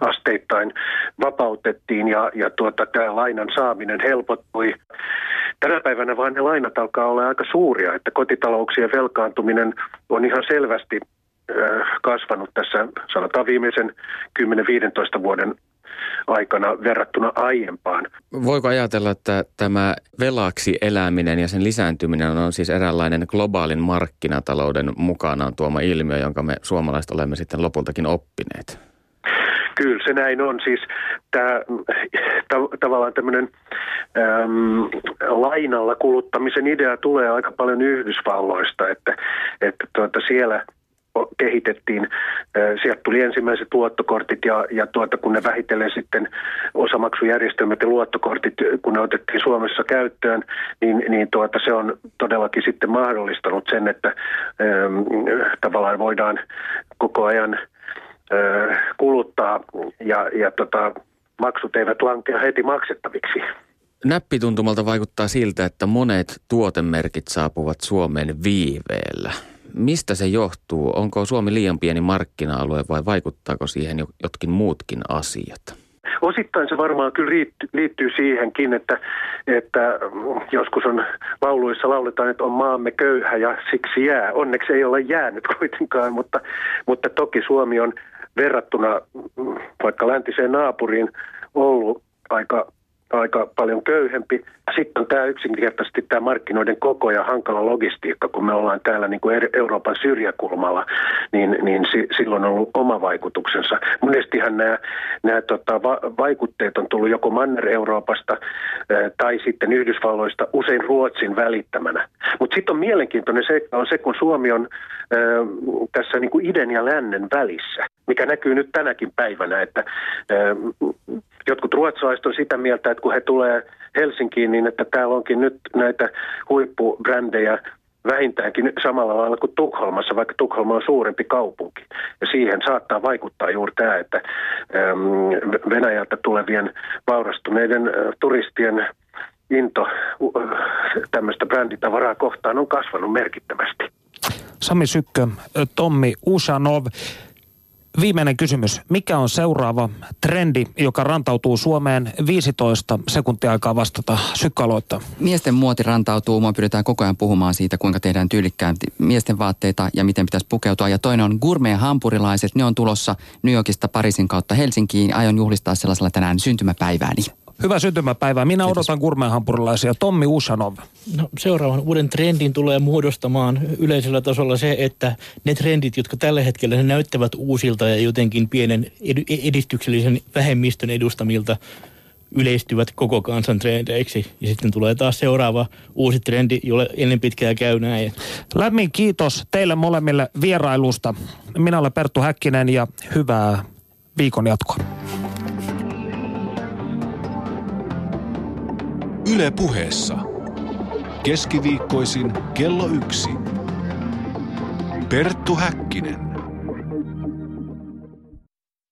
asteittain vapautettiin ja, ja tuota, tämä lainan saaminen helpottui. Tänä päivänä vain ne lainat alkaa olla aika suuria, että kotitalouksien velkaantuminen on ihan selvästi kasvanut tässä sanotaan viimeisen 10-15 vuoden aikana verrattuna aiempaan. Voiko ajatella, että tämä velaksi eläminen ja sen lisääntyminen on siis eräänlainen globaalin markkinatalouden mukanaan tuoma ilmiö, jonka me suomalaiset olemme sitten lopultakin oppineet? Kyllä se näin on. Siis tämä ta- tavallaan tämmöinen äm, lainalla kuluttamisen idea tulee aika paljon Yhdysvalloista, että, että tuota siellä – kehitettiin. Sieltä tuli ensimmäiset luottokortit ja, ja tuota, kun ne vähitellen sitten osamaksujärjestelmät ja luottokortit, kun ne otettiin Suomessa käyttöön, niin, niin tuota, se on todellakin sitten mahdollistanut sen, että ähm, tavallaan voidaan koko ajan äh, kuluttaa ja, ja tota, maksut eivät lankea heti maksettaviksi. Näppituntumalta vaikuttaa siltä, että monet tuotemerkit saapuvat Suomeen viiveellä. Mistä se johtuu? Onko Suomi liian pieni markkina-alue vai vaikuttaako siihen jotkin muutkin asiat? Osittain se varmaan kyllä liittyy, siihenkin, että, että joskus on lauluissa lauletaan, että on maamme köyhä ja siksi jää. Onneksi ei ole jäänyt kuitenkaan, mutta, mutta toki Suomi on verrattuna vaikka läntiseen naapuriin ollut aika aika paljon köyhempi. Sitten on tämä yksinkertaisesti tämä markkinoiden koko ja hankala logistiikka, kun me ollaan täällä niin kuin Euroopan syrjäkulmalla, niin, niin si, silloin on ollut oma vaikutuksensa. Monestihan nämä, nämä tota, va, vaikutteet on tullut joko Manner-Euroopasta tai sitten Yhdysvalloista, usein Ruotsin välittämänä. Mutta sitten on mielenkiintoinen se, on se, kun Suomi on ää, tässä niin kuin idän ja lännen välissä, mikä näkyy nyt tänäkin päivänä, että ää, jotkut ruotsalaiset on sitä mieltä, että kun he tulee Helsinkiin, niin että täällä onkin nyt näitä huippubrändejä vähintäänkin samalla lailla kuin Tukholmassa, vaikka Tukholma on suurempi kaupunki. Ja siihen saattaa vaikuttaa juuri tämä, että Venäjältä tulevien vaurastuneiden turistien into tämmöistä bränditavaraa kohtaan on kasvanut merkittävästi. Sami Sykkö, Tommi Usanov. Viimeinen kysymys. Mikä on seuraava trendi, joka rantautuu Suomeen 15 sekuntia aikaa vastata? Sykka aloittaa. Miesten muoti rantautuu. Mua pyritään koko ajan puhumaan siitä, kuinka tehdään tyylikkäämpi miesten vaatteita ja miten pitäisi pukeutua. Ja toinen on gourmet-hampurilaiset. Ne on tulossa New Yorkista Pariisin kautta Helsinkiin. Aion juhlistaa sellaisella tänään syntymäpäivääni. Hyvää syntymäpäivää. Minä Kiitos. odotan gurmehampurilaisia. Tommi Ushanov. No, seuraavan uuden trendin tulee muodostamaan yleisellä tasolla se, että ne trendit, jotka tällä hetkellä ne näyttävät uusilta ja jotenkin pienen edistyksellisen vähemmistön edustamilta, yleistyvät koko kansan trendeiksi. Ja sitten tulee taas seuraava uusi trendi, jolle ennen pitkää käy näin. Lämmin kiitos teille molemmille vierailusta. Minä olen Perttu Häkkinen ja hyvää viikon jatkoa. Yle puheessa. Keskiviikkoisin kello yksi. Perttu Häkkinen.